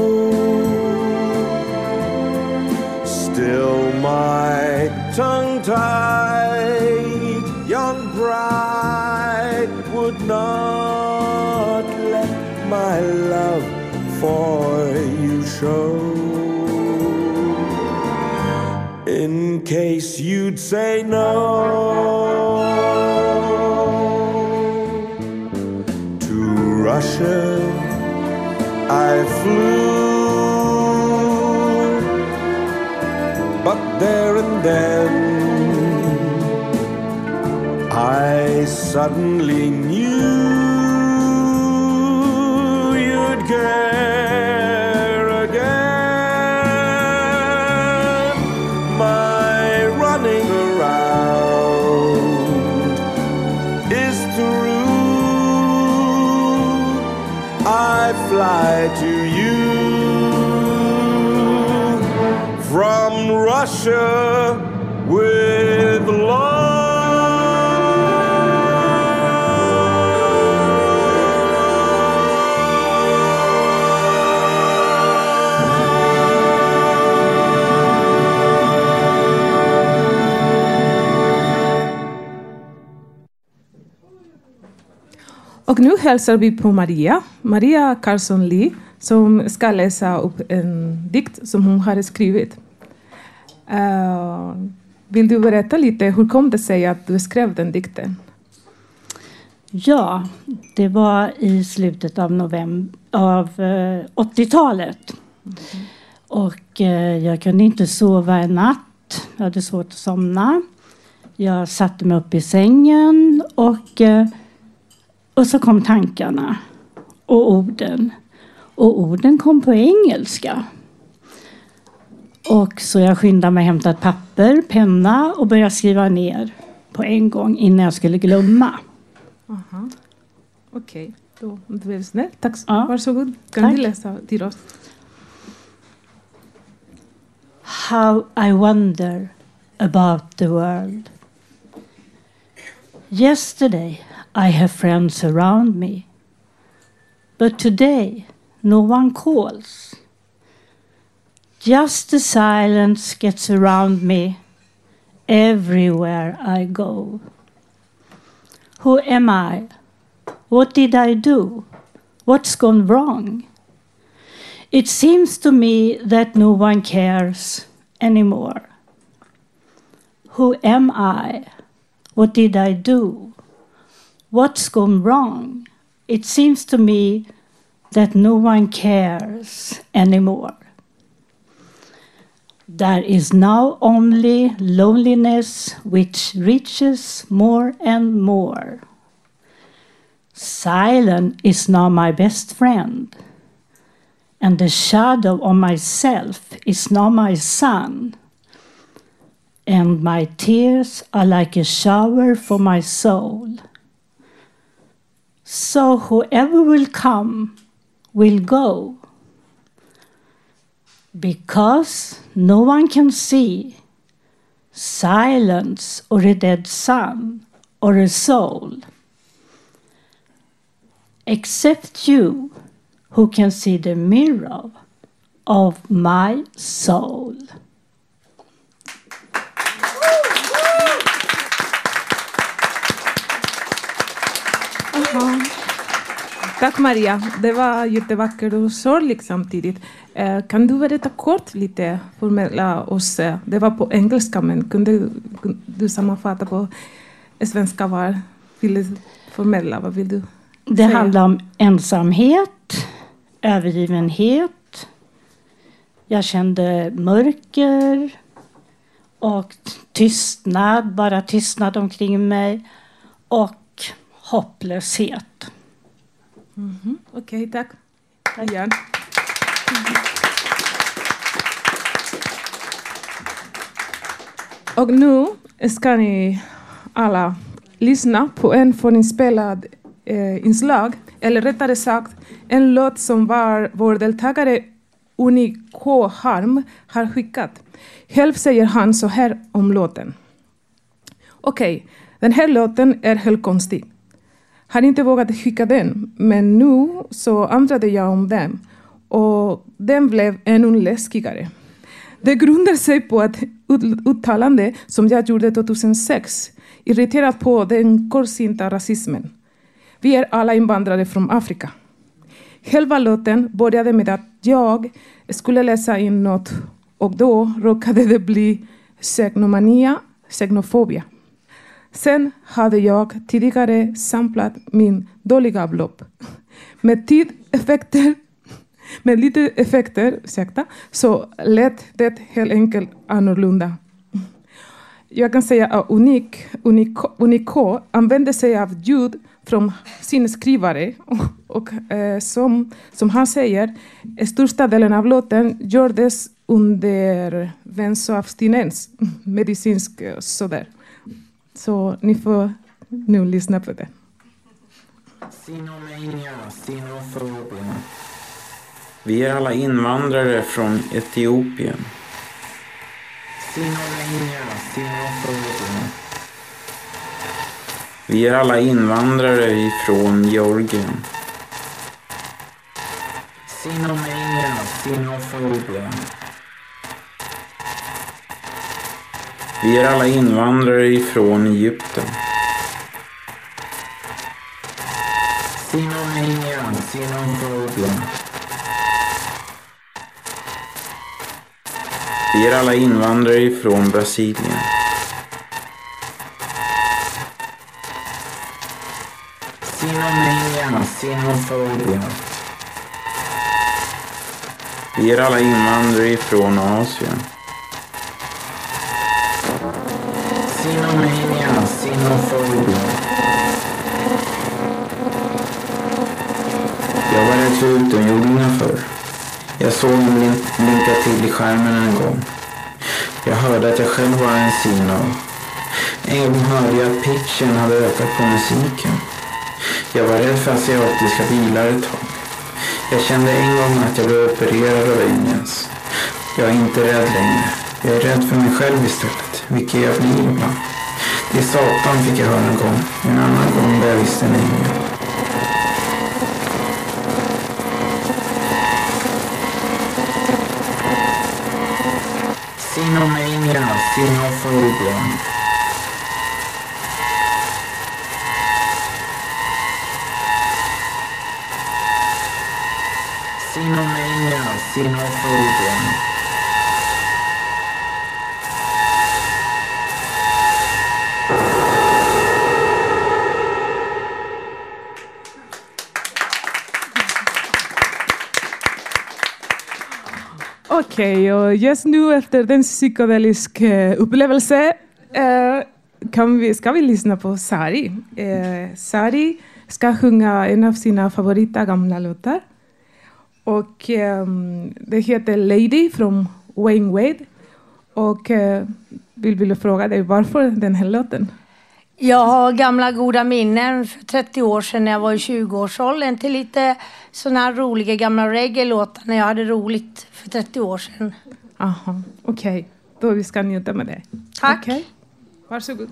My tongue tied young bride would not let my love for you show. In case you'd say no to Russia, I flew. There and then, I suddenly knew you'd care again. My running around is through. I fly to Russia with Och nu hälsar vi på Maria, Maria Carlsson Lee, som ska läsa upp en dikt som hon har skrivit. Uh, vill du berätta lite, hur kom det sig att du skrev den dikten? Ja, det var i slutet av, november, av eh, 80-talet. Och eh, jag kunde inte sova en natt. Jag hade svårt att somna. Jag satte mig upp i sängen och, eh, och så kom tankarna och orden. Och orden kom på engelska. Och så jag skyndade mig att hämta ett papper, penna och började skriva ner på en gång innan jag skulle glömma. Aha. Okej, då om du är snäll. Tack. Ja. Varsågod. Kan Tack. du läsa till oss? How I wonder about the world. Yesterday I have friends around me, but today no one calls. Just the silence gets around me everywhere I go. Who am I? What did I do? What's gone wrong? It seems to me that no one cares anymore. Who am I? What did I do? What's gone wrong? It seems to me that no one cares anymore. There is now only loneliness which reaches more and more. Silence is now my best friend, and the shadow of myself is now my sun. And my tears are like a shower for my soul. So whoever will come will go. Because no one can see silence or a dead sun or a soul. Except you who can see the mirror of my soul. Tack Maria. Det var jättevackert och sorgligt samtidigt. Eh, kan du berätta kort lite, formella oss? Det var på engelska, men kunde kunde du sammanfatta på svenska? Vad vill du formella? Vad vill du Det säga? handlar om ensamhet, övergivenhet. Jag kände mörker och tystnad, bara tystnad omkring mig. Och hopplöshet. Mhm. Okej, tack. Igen. Och nu ska ni alla lyssna på en förinspelad eh, inslag, eller rättare sagt en låt som var vår deltagare Uni K. Harm har skickat. Själv säger han så här om låten. Okej, den här låten är helt konstig. Har inte vågat skicka den, men nu så ändrade jag om den och den blev ännu läskigare. Det grundar sig på ett uttalande som jag gjorde 2006, irriterat på den kortsynta rasismen. Vi är alla invandrare från Afrika. Själva låten började med att jag skulle läsa in något och då råkade det bli segnomania, segnofobia. Sen hade jag tidigare samplat min dåliga avlopp. Med tid, effekter, med lite effekter, ursäkta, så lät det helt enkelt annorlunda. Jag kan säga att Unik, Unico använde sig av ljud från sin skrivare och, och eh, som, som han säger, eh, största delen av låten gjordes under vänsoabstinens, *laughs* medicinsk eh, sådär. Så ni får nu lyssna på det. Vi är alla invandrare från Etiopien. Vi är alla invandrare ifrån Georgien. Sinomania, sinofobia. Vi är alla invandrare ifrån Egypten. Vi är alla invandrare ifrån Brasilien. Vi är alla invandrare ifrån Asien. Romania, xenofobia. Jag var rädd för utomjordingar förr. Jag såg dem blinka till i skärmen en gång. Jag hörde att jag själv var en sino. En gång hörde jag att pitchen hade ökat på musiken. Jag var rädd för asiatiska bilar ett tag. Jag kände en gång att jag blev opererad av aliens. Jag är inte rädd längre. Jag är rädd för mig själv istället, vilket jag blir ibland. Det Satan fick jag höra en gång. En annan gång där jag visste en ängel. Sinomania, sinophobia. Sinomania, sinophobia. Okej, och just nu efter den psykedeliska upplevelse eh, kan vi, ska vi lyssna på Sari. Eh, Sari ska sjunga en av sina favorita gamla låtar. Och um, det heter Lady från Wayne Wade. Och uh, vill, vill fråga dig varför den här låten? Jag har gamla goda minnen för 30 år sedan när jag var i 20-årsåldern till lite sådana här roliga gamla reggae-låtar när jag hade roligt för 30 år sedan. Aha, okej. Då vi ska njuta med det. Tack. Okej. Varsågod.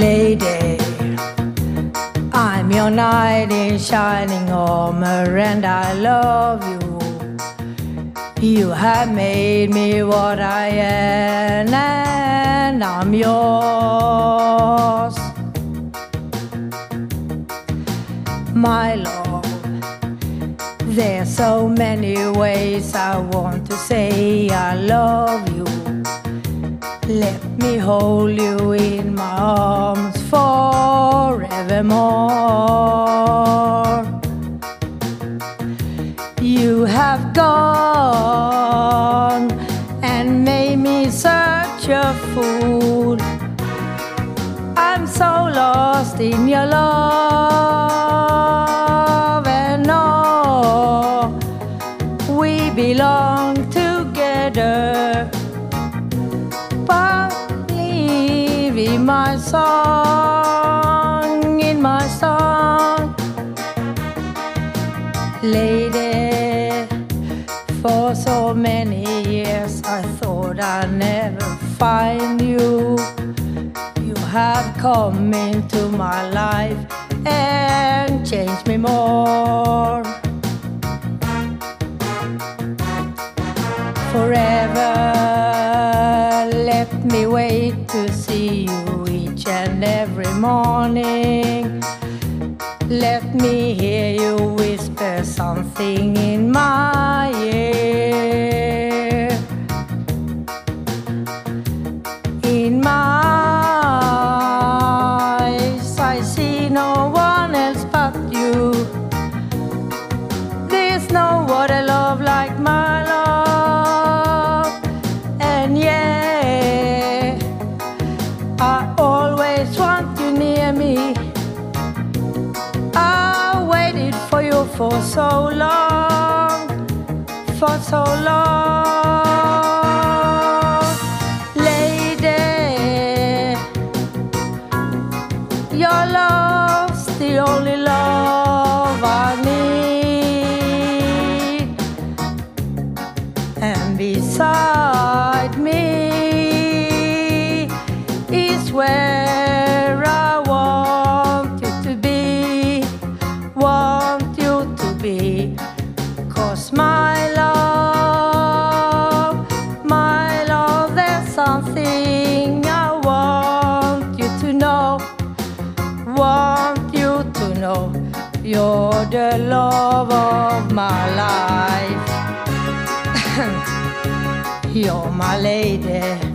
Lady, your knight in shining armor and I love you. You have made me what I am and I'm yours. My love, there's so many ways I want to say I love you. Let me hold you in my arms forevermore. You have gone and made me such a fool. I'm so lost in your love I'd never find you. You have come into my life and changed me more. Forever, let me wait to see you each and every morning. Let me hear you whisper something in my ear. My life. *laughs* you're my lady.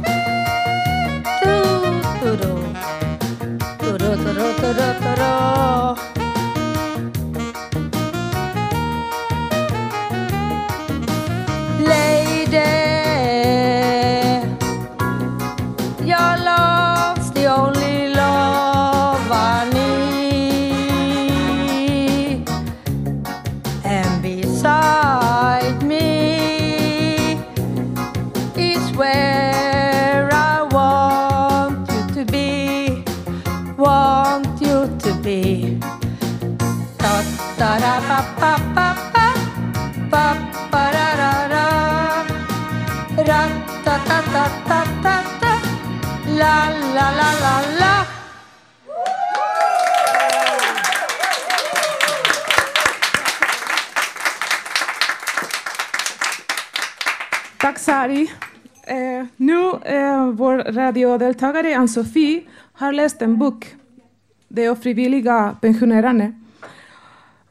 Av vår radiodeltagare Ann-Sofie har läst en bok, De ofrivilliga pensionärerna,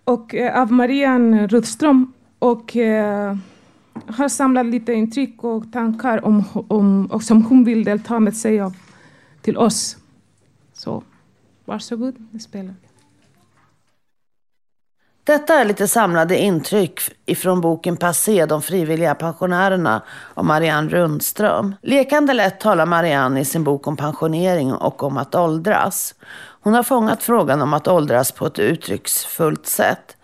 och, eh, av Marianne Rudström och eh, har samlat lite intryck och tankar om, om, och som hon vill delta med sig av till oss. Så varsågod, vi spelar. Detta är lite samlade intryck ifrån boken Passé, de frivilliga pensionärerna av Marianne Rundström. Lekande lätt talar Marianne i sin bok om pensionering och om att åldras. Hon har fångat frågan om att åldras på ett uttrycksfullt sätt.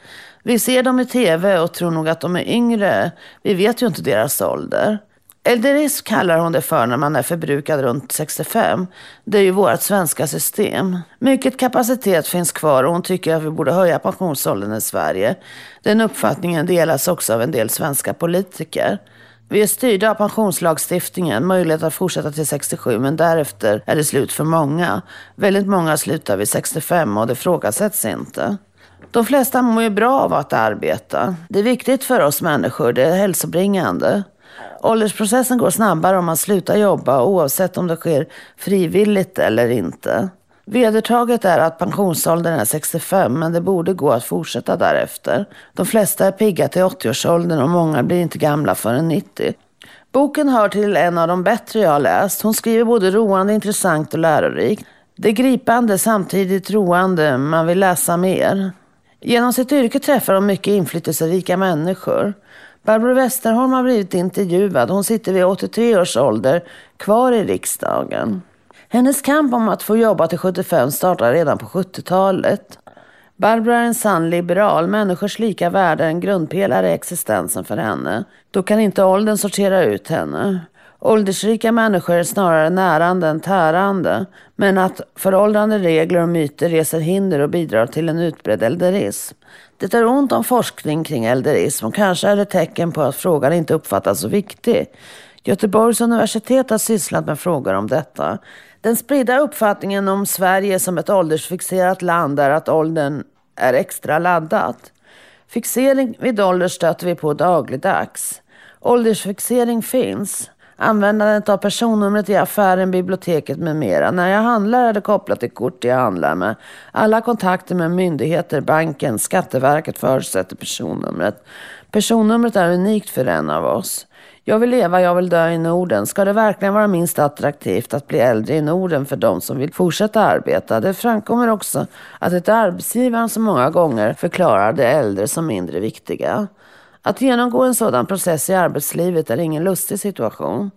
Vi ser dem i tv och tror nog att de är yngre. Vi vet ju inte deras ålder. Elderism kallar hon det för när man är förbrukad runt 65. Det är ju vårt svenska system. Mycket kapacitet finns kvar och hon tycker att vi borde höja pensionsåldern i Sverige. Den uppfattningen delas också av en del svenska politiker. Vi är styrda av pensionslagstiftningen, möjlighet att fortsätta till 67 men därefter är det slut för många. Väldigt många slutar vid 65 och det frågasätts inte. De flesta mår ju bra av att arbeta. Det är viktigt för oss människor, det är hälsobringande. Åldersprocessen går snabbare om man slutar jobba oavsett om det sker frivilligt eller inte. Vedertaget är att pensionsåldern är 65 men det borde gå att fortsätta därefter. De flesta är pigga till 80-årsåldern och många blir inte gamla förrän 90. Boken hör till en av de bättre jag har läst. Hon skriver både roande, intressant och lärorikt. Det är gripande, samtidigt roande. Man vill läsa mer. Genom sitt yrke träffar hon mycket inflytelserika människor. Barbro Westerholm har blivit intervjuad. Hon sitter vid 83 års ålder kvar i riksdagen. Hennes kamp om att få jobba till 75 startade redan på 70-talet. Barbro är en sann liberal. Människors lika värde är en grundpelare i existensen för henne. Då kan inte åldern sortera ut henne. Åldersrika människor är snarare närande än tärande. Men att föråldrande regler och myter reser hinder och bidrar till en utbredd elderism. Det är ont om forskning kring elderism och kanske är det tecken på att frågan inte uppfattas så viktig. Göteborgs universitet har sysslat med frågor om detta. Den spridda uppfattningen om Sverige som ett åldersfixerat land är att åldern är extra laddat. Fixering vid ålder stöter vi på dagligdags. Åldersfixering finns. Användandet av personnumret i affären, biblioteket med mera. När jag handlar är det kopplat till kort jag handlar med. Alla kontakter med myndigheter, banken, Skatteverket förutsätter personnumret. Personnumret är unikt för en av oss. Jag vill leva, jag vill dö i Norden. Ska det verkligen vara minst attraktivt att bli äldre i Norden för de som vill fortsätta arbeta? Det framkommer också att det är arbetsgivaren som många gånger förklarar de äldre som mindre viktiga. Att genomgå en sådan process i arbetslivet är ingen lustig situation.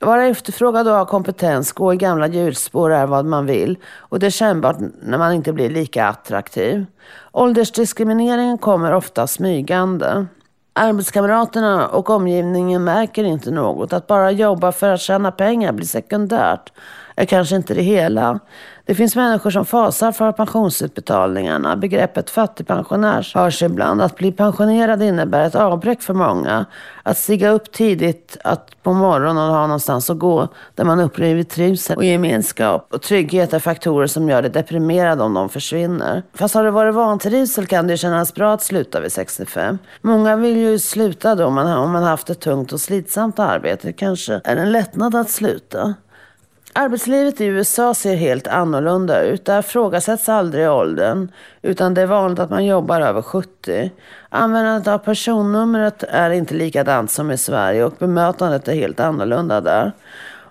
Vara efterfrågad och ha kompetens, gå i gamla hjulspår är vad man vill och det är kännbart när man inte blir lika attraktiv. Åldersdiskrimineringen kommer ofta smygande. Arbetskamraterna och omgivningen märker inte något. Att bara jobba för att tjäna pengar blir sekundärt. är kanske inte det hela. Det finns människor som fasar för pensionsutbetalningarna. Begreppet fattigpensionär hörs ibland. Att bli pensionerad innebär ett avbräck för många. Att stiga upp tidigt, att på morgonen ha någonstans att gå där man upplever trivsel och gemenskap och trygghet är faktorer som gör dig deprimerad om de försvinner. Fast har det varit vantrivsel kan det ju kännas bra att sluta vid 65. Många vill ju sluta då om man, om man haft ett tungt och slitsamt arbete. Kanske är det en lättnad att sluta. Arbetslivet i USA ser helt annorlunda ut. Där frågasätts aldrig åldern, utan det är vanligt att man jobbar över 70. Användandet av personnumret är inte likadant som i Sverige och bemötandet är helt annorlunda där.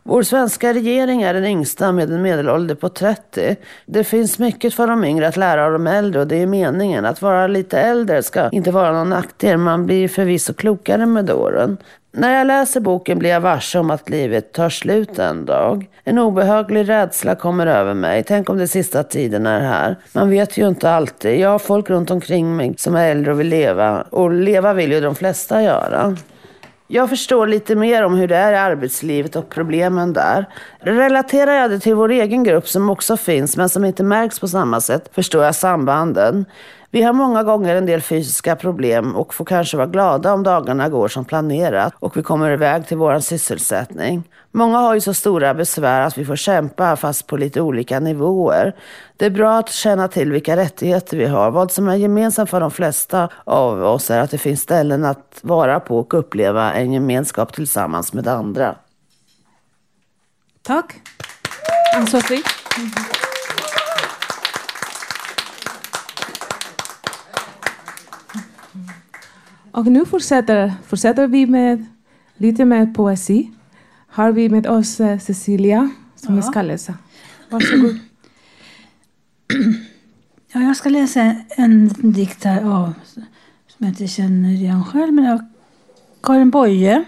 Vår svenska regering är den yngsta med en medelålder på 30. Det finns mycket för de yngre att lära av de äldre och det är meningen. Att vara lite äldre ska inte vara någon nackdel. Man blir förvisso klokare med åren. När jag läser boken blir jag varse om att livet tar slut en dag. En obehaglig rädsla kommer över mig. Tänk om det sista tiden är här. Man vet ju inte alltid. Jag har folk runt omkring mig som är äldre och vill leva. Och leva vill ju de flesta göra. Jag förstår lite mer om hur det är i arbetslivet och problemen där. Relaterar jag det till vår egen grupp som också finns men som inte märks på samma sätt förstår jag sambanden. Vi har många gånger en del fysiska problem och får kanske vara glada om dagarna går som planerat och vi kommer iväg till vår sysselsättning. Många har ju så stora besvär att vi får kämpa fast på lite olika nivåer. Det är bra att känna till vilka rättigheter vi har. Vad som är gemensamt för de flesta av oss är att det finns ställen att vara på och uppleva en gemenskap tillsammans med andra. Tack. Ann-Sofie? Och nu fortsätter, fortsätter vi med lite mer poesi. Har vi med oss eh, Cecilia som Ja. ska läsa. Varsågod. *clears throat* Ja, jag ska läsa en dikt här av, som jag inte känner igen själv, men av Karin Boye.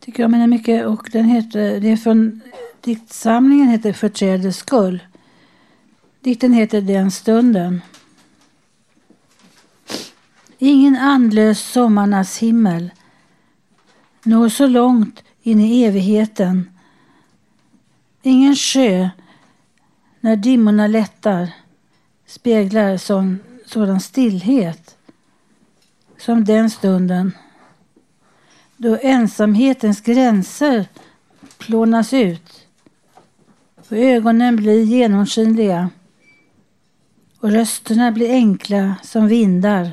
Tycker om henne mycket. Och den heter, det är från diktsamlingen heter För skull. Dikten heter Den stunden. Ingen andlös sommarnas himmel når så långt in i evigheten. Ingen sjö när dimmorna lättar speglar sån, sådan stillhet som den stunden då ensamhetens gränser plånas ut och ögonen blir genomskinliga och rösterna blir enkla som vindar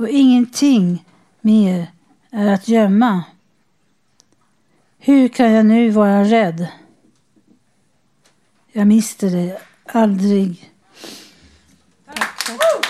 och ingenting mer är att gömma. Hur kan jag nu vara rädd? Jag mister dig aldrig. Tack.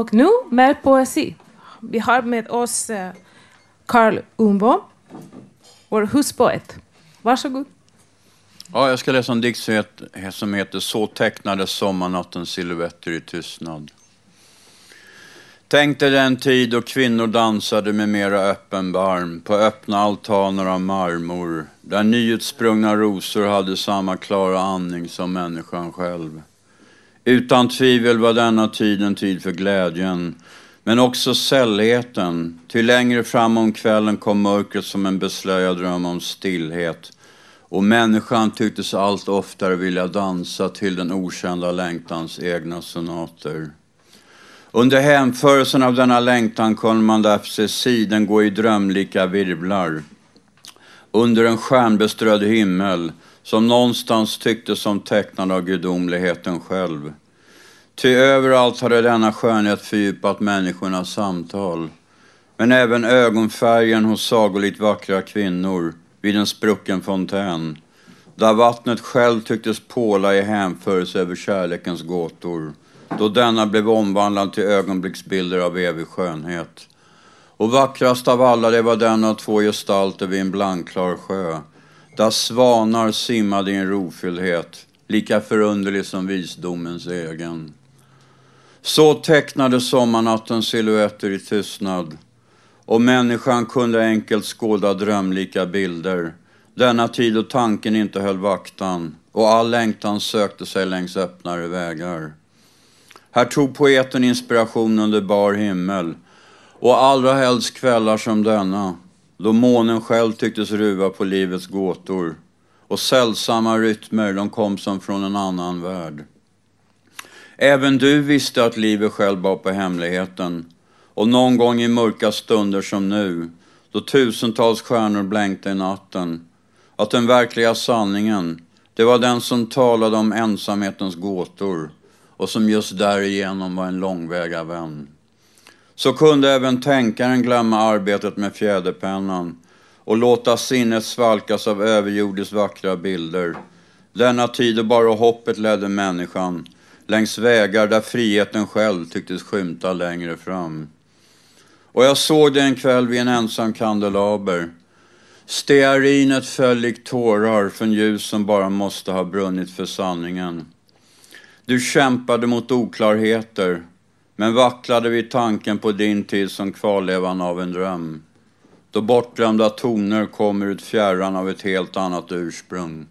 Och nu mer poesi. Vi har med oss eh, Carl Umbo, vår huspoet. Varsågod. Ja, jag ska läsa en dikt som heter, som heter Så tecknades sommarnattens silhuetter i tystnad. Tänk dig den tid då kvinnor dansade med mera öppen barm på öppna altaner av marmor där nyutsprungna rosor hade samma klara andning som människan själv. Utan tvivel var denna tid en tid för glädjen men också sällheten. Till längre fram om kvällen kom mörkret som en beslöjad dröm om stillhet och människan tycktes allt oftare vilja dansa till den okända längtans egna sonater. Under hänförelsen av denna längtan kunde man därför se siden gå i drömlika virvlar. Under en stjärnbeströdd himmel som någonstans tycktes som tecknad av gudomligheten själv. Ty överallt hade denna skönhet fördjupat människornas samtal. Men även ögonfärgen hos sagolikt vackra kvinnor vid en sprucken fontän. Där vattnet själv tycktes påla i hänförelse över kärlekens gåtor då denna blev omvandlad till ögonblicksbilder av evig skönhet. Och vackrast av alla det var den av två gestalter vid en blankklar sjö, där svanar simmade i en rofylldhet, lika förunderlig som visdomens egen. Så tecknade sommarnattens silhuetter i tystnad, och människan kunde enkelt skåda drömlika bilder, denna tid då tanken inte höll vaktan. Och all längtan sökte sig längs öppnare vägar. Här tog poeten inspiration under bar himmel. Och allra helst kvällar som denna. Då månen själv tycktes ruva på livets gåtor. Och sällsamma rytmer de kom som från en annan värld. Även du visste att livet själv bar på hemligheten och någon gång i mörka stunder som nu då tusentals stjärnor blänkte i natten att den verkliga sanningen det var den som talade om ensamhetens gåtor och som just därigenom var en långväga vän. Så kunde även tänkaren glömma arbetet med fjäderpennan och låta sinnet svalkas av överjordiskt vackra bilder. Denna tid då bara hoppet ledde människan längs vägar där friheten själv tycktes skymta längre fram. Och jag såg det en kväll vid en ensam kandelaber. Stearinet föll likt tårar från ljus som bara måste ha brunnit för sanningen. Du kämpade mot oklarheter, men vacklade vid tanken på din tid som kvarlevan av en dröm. Då bortglömda toner kommer ut fjärran av ett helt annat ursprung.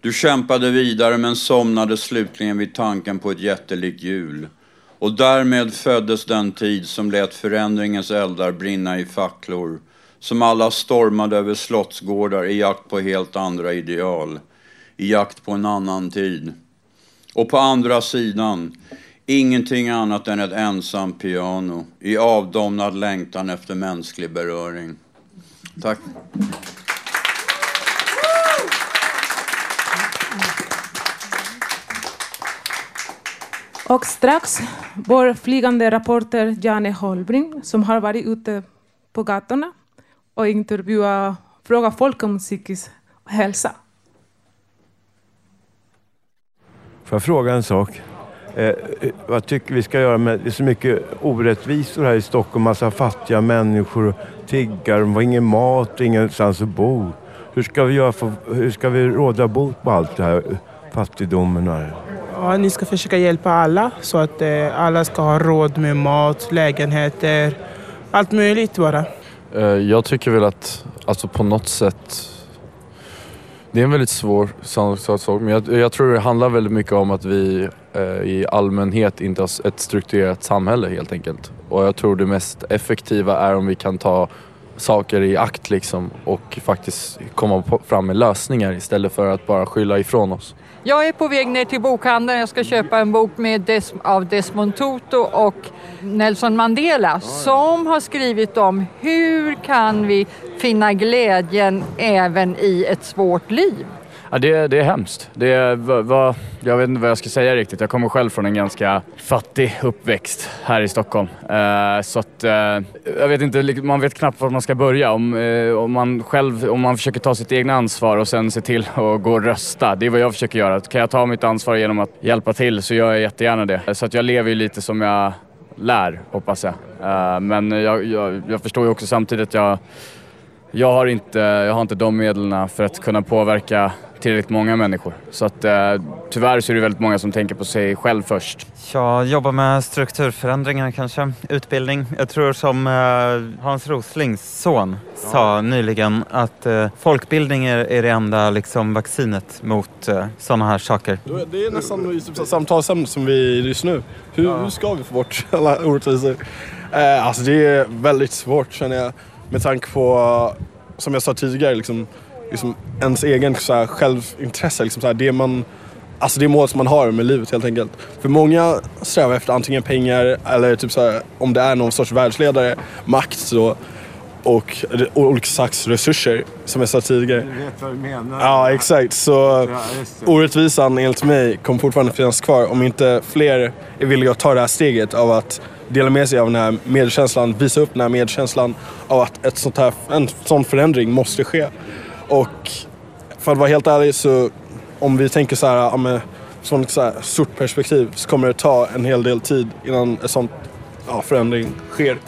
Du kämpade vidare men somnade slutligen vid tanken på ett jättelikt hjul. Och därmed föddes den tid som lät förändringens eldar brinna i facklor. Som alla stormade över slottsgårdar i jakt på helt andra ideal. I jakt på en annan tid. Och på andra sidan, ingenting annat än ett ensamt piano i avdomnad längtan efter mänsklig beröring. Tack. Och strax vår flygande rapporter, Janne Holbring som har varit ute på gatorna och intervjuat, frågat folk om psykisk hälsa. Får jag fråga en sak? Eh, vad tycker vi ska göra med... Det är så mycket orättvisor här i Stockholm. Massa fattiga människor, tiggar, de har ingen mat, ingenstans att bo. Hur ska vi, göra för, hur ska vi råda bot på allt det här? Fattigdomen här? Ja, ni ska försöka hjälpa alla så att eh, alla ska ha råd med mat, lägenheter, allt möjligt bara. Eh, jag tycker väl att, alltså på något sätt, det är en väldigt svår sak, sak, men jag, jag tror det handlar väldigt mycket om att vi eh, i allmänhet inte har ett strukturerat samhälle helt enkelt. Och jag tror det mest effektiva är om vi kan ta saker i akt liksom och faktiskt komma på, fram med lösningar istället för att bara skylla ifrån oss. Jag är på väg ner till bokhandeln. Jag ska köpa en bok med Des av Desmond Tutu och Nelson Mandela som har skrivit om hur kan vi finna glädjen även i ett svårt liv. Ja, det, det är hemskt. Det är, va, va, jag vet inte vad jag ska säga riktigt. Jag kommer själv från en ganska fattig uppväxt här i Stockholm. Eh, så att, eh, jag vet inte, man vet knappt var man ska börja. Om, eh, om, man själv, om man försöker ta sitt egna ansvar och sen se till att gå och rösta. Det är vad jag försöker göra. Kan jag ta mitt ansvar genom att hjälpa till så gör jag jättegärna det. Så att jag lever ju lite som jag lär, hoppas jag. Eh, men jag, jag, jag förstår ju också samtidigt att jag, jag, har inte, jag har inte de medlen för att kunna påverka tillräckligt många människor. Så att eh, tyvärr så är det väldigt många som tänker på sig själv först. Jag jobbar med strukturförändringar kanske, utbildning. Jag tror som eh, Hans Roslings son sa nyligen att eh, folkbildning är, är det enda liksom, vaccinet mot eh, sådana här saker. Det är nästan typ samtalsämne som vi just nu. Hur, hur ska vi få bort alla orättvisor? Eh, alltså det är väldigt svårt känner jag. Med tanke på, som jag sa tidigare, liksom, liksom ens egen så här, självintresse. Liksom, så här, det, man, alltså det mål som man har med livet helt enkelt. För många strävar efter antingen pengar eller typ så här, om det är någon sorts världsledare, makt så, och re- olika slags resurser som jag sa tidigare. Du vet vad du menar. Ja, exakt. Så Ja, orättvisan enligt mig kommer fortfarande finnas kvar om inte fler är villiga att ta det här steget av att dela med sig av den här medkänslan, visa upp den här medkänslan av att ett sånt här, en sån förändring måste ske. Och för att vara helt ärlig så om vi tänker så här, ja, med sånt så här stort perspektiv så kommer det ta en hel del tid innan en sån ja, förändring sker.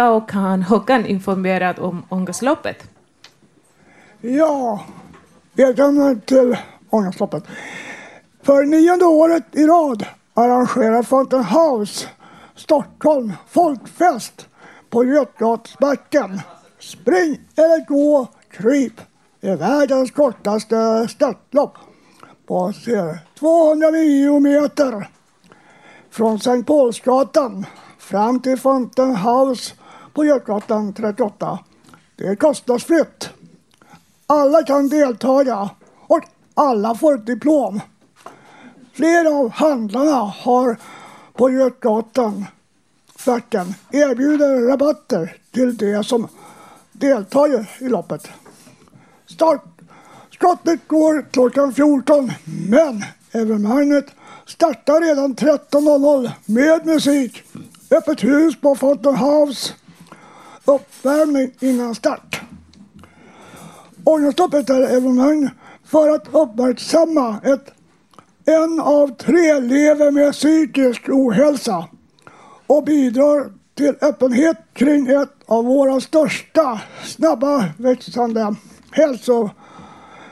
Tillbaka och Håkan Håkan informera om ångestloppet. Ja, välkommen till Ångestloppet. För nionde året i rad arrangerar Fountain House Stockholm folkfest på Götgatsbacken. Spring eller gå, kryp. Det är världens kortaste störtlopp på 209 meter från Sankt Paulsgatan fram till Fountain House på Götgatan 38. Det är kostnadsfritt. Alla kan deltaga och alla får ett diplom. Flera av handlarna har på Götgatan-facken erbjuder rabatter till de som deltar i loppet. Start, skottet går klockan 14 men Evenemanget startar redan 13.00 med musik, öppet hus på Fountain House, uppvärmning innan start. Ångeststoppet är evenemang för att uppmärksamma ett en av tre lever med psykisk ohälsa och bidrar till öppenhet kring ett av våra största snabba växande hälso,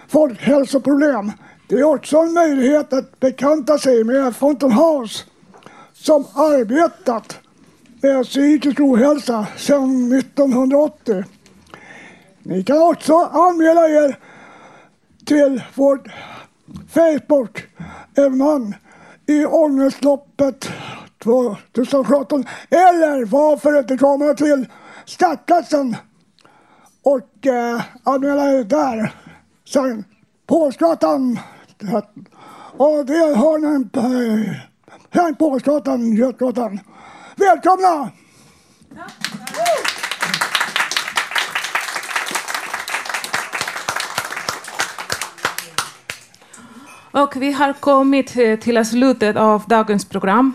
folkhälsoproblem. Det är också en möjlighet att bekanta sig med Fountain House som arbetat med psykisk ohälsa sedan 1980. Ni kan också anmäla er till vårt Facebook-evenemang i Ångestloppet 2017 eller varför inte komma till startplatsen och eh, anmäla er där. Sen Påsgatan och det har ni på Sankt Påsgatan, Götgatan. Välkomna! Och vi har kommit eh, till slutet av dagens program.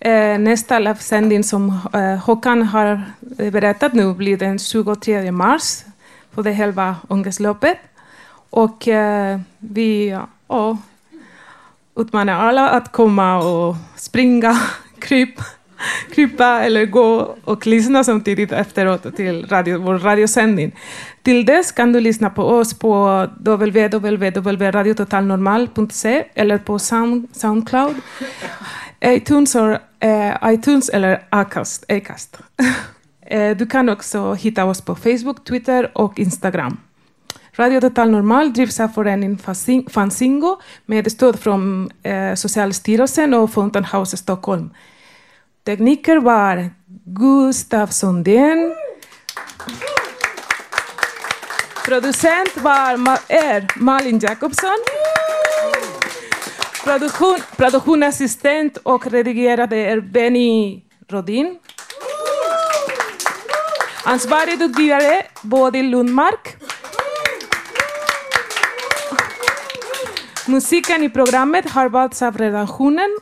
Eh, nästa livesändning som eh, Håkan har berättat nu blir den 23 mars på det halva ångestloppet. Och vi ja, utmanar alla att komma och springa, *laughs* krypa, krypa eller gå och lyssna samtidigt efteråt till radio, vår radiosändning. Till dess kan du lyssna på oss på www.radiototalnormal.se eller på Sound, Soundcloud, iTunes, or, eh, iTunes eller Acast. Acast. *laughs* Eh, du kan också hitta oss på Facebook, Twitter och Instagram. Radio Total Normal drivs av föreningen Fanzingo med stöd från eh, Socialstyrelsen och Fountain House Stockholm. Tekniker var Gustav Sundén. Producent var Ma- Malin Jakobsson. Produktion, produktionassistent och redigerade är Benny Rodin. Ansvarig utgivare Bodil Lundmark. Musiken i programmet har valts av redaktionen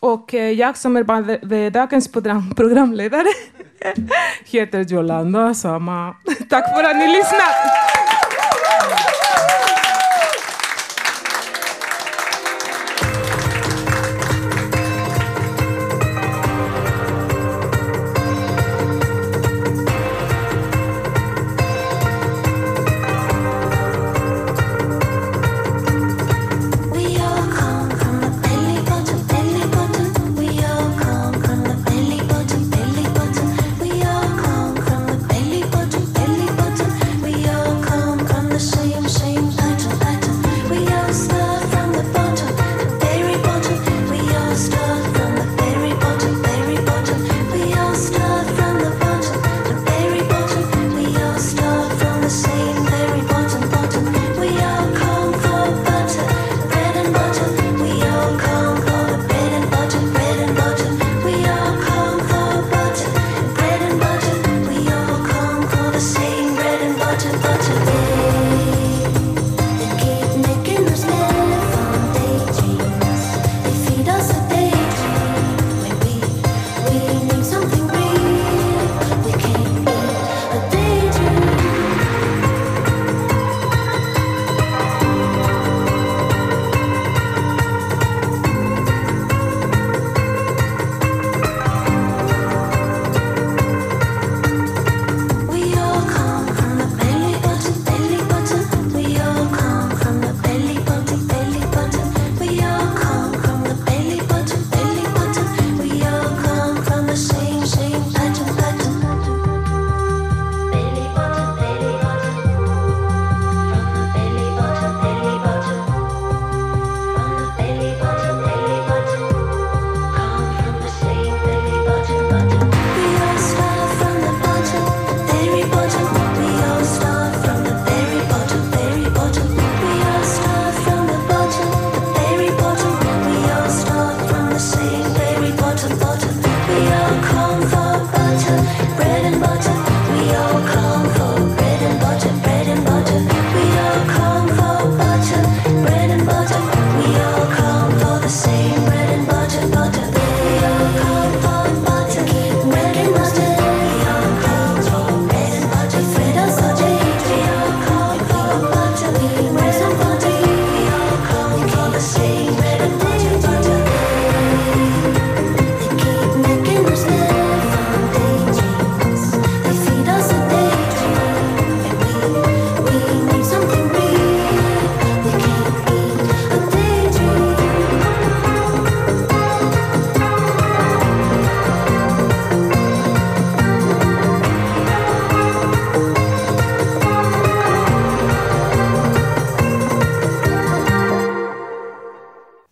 och eh, jag som är dagens program, programledare *laughs* heter Jolanda Sama. *laughs* Tack för att ni lyssnade!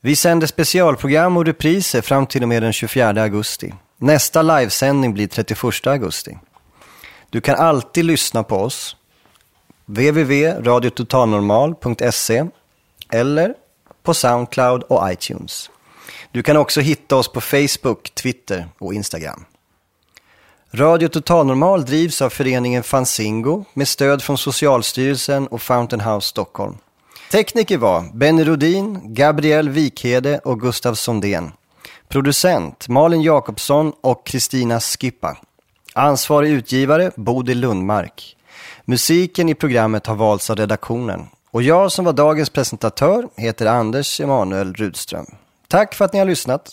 Vi sänder specialprogram och repriser fram till och med den 24 augusti. Nästa livesändning blir 31 augusti. Du kan alltid lyssna på oss. www.radiototalnormal.se eller på Soundcloud och iTunes. Du kan också hitta oss på Facebook, Twitter och Instagram. Radio Totalnormal drivs av föreningen Fanzingo med stöd från Socialstyrelsen och Fountain House Stockholm. Tekniker var Benny Rodin, Gabriel Wikhede och Gustav Sondén. Producent Malin Jakobsson och Kristina Skippa. Ansvarig utgivare Bodil Lundmark. Musiken i programmet har valts av redaktionen. Och jag som var dagens presentatör heter Anders Emanuel Rudström. Tack för att ni har lyssnat.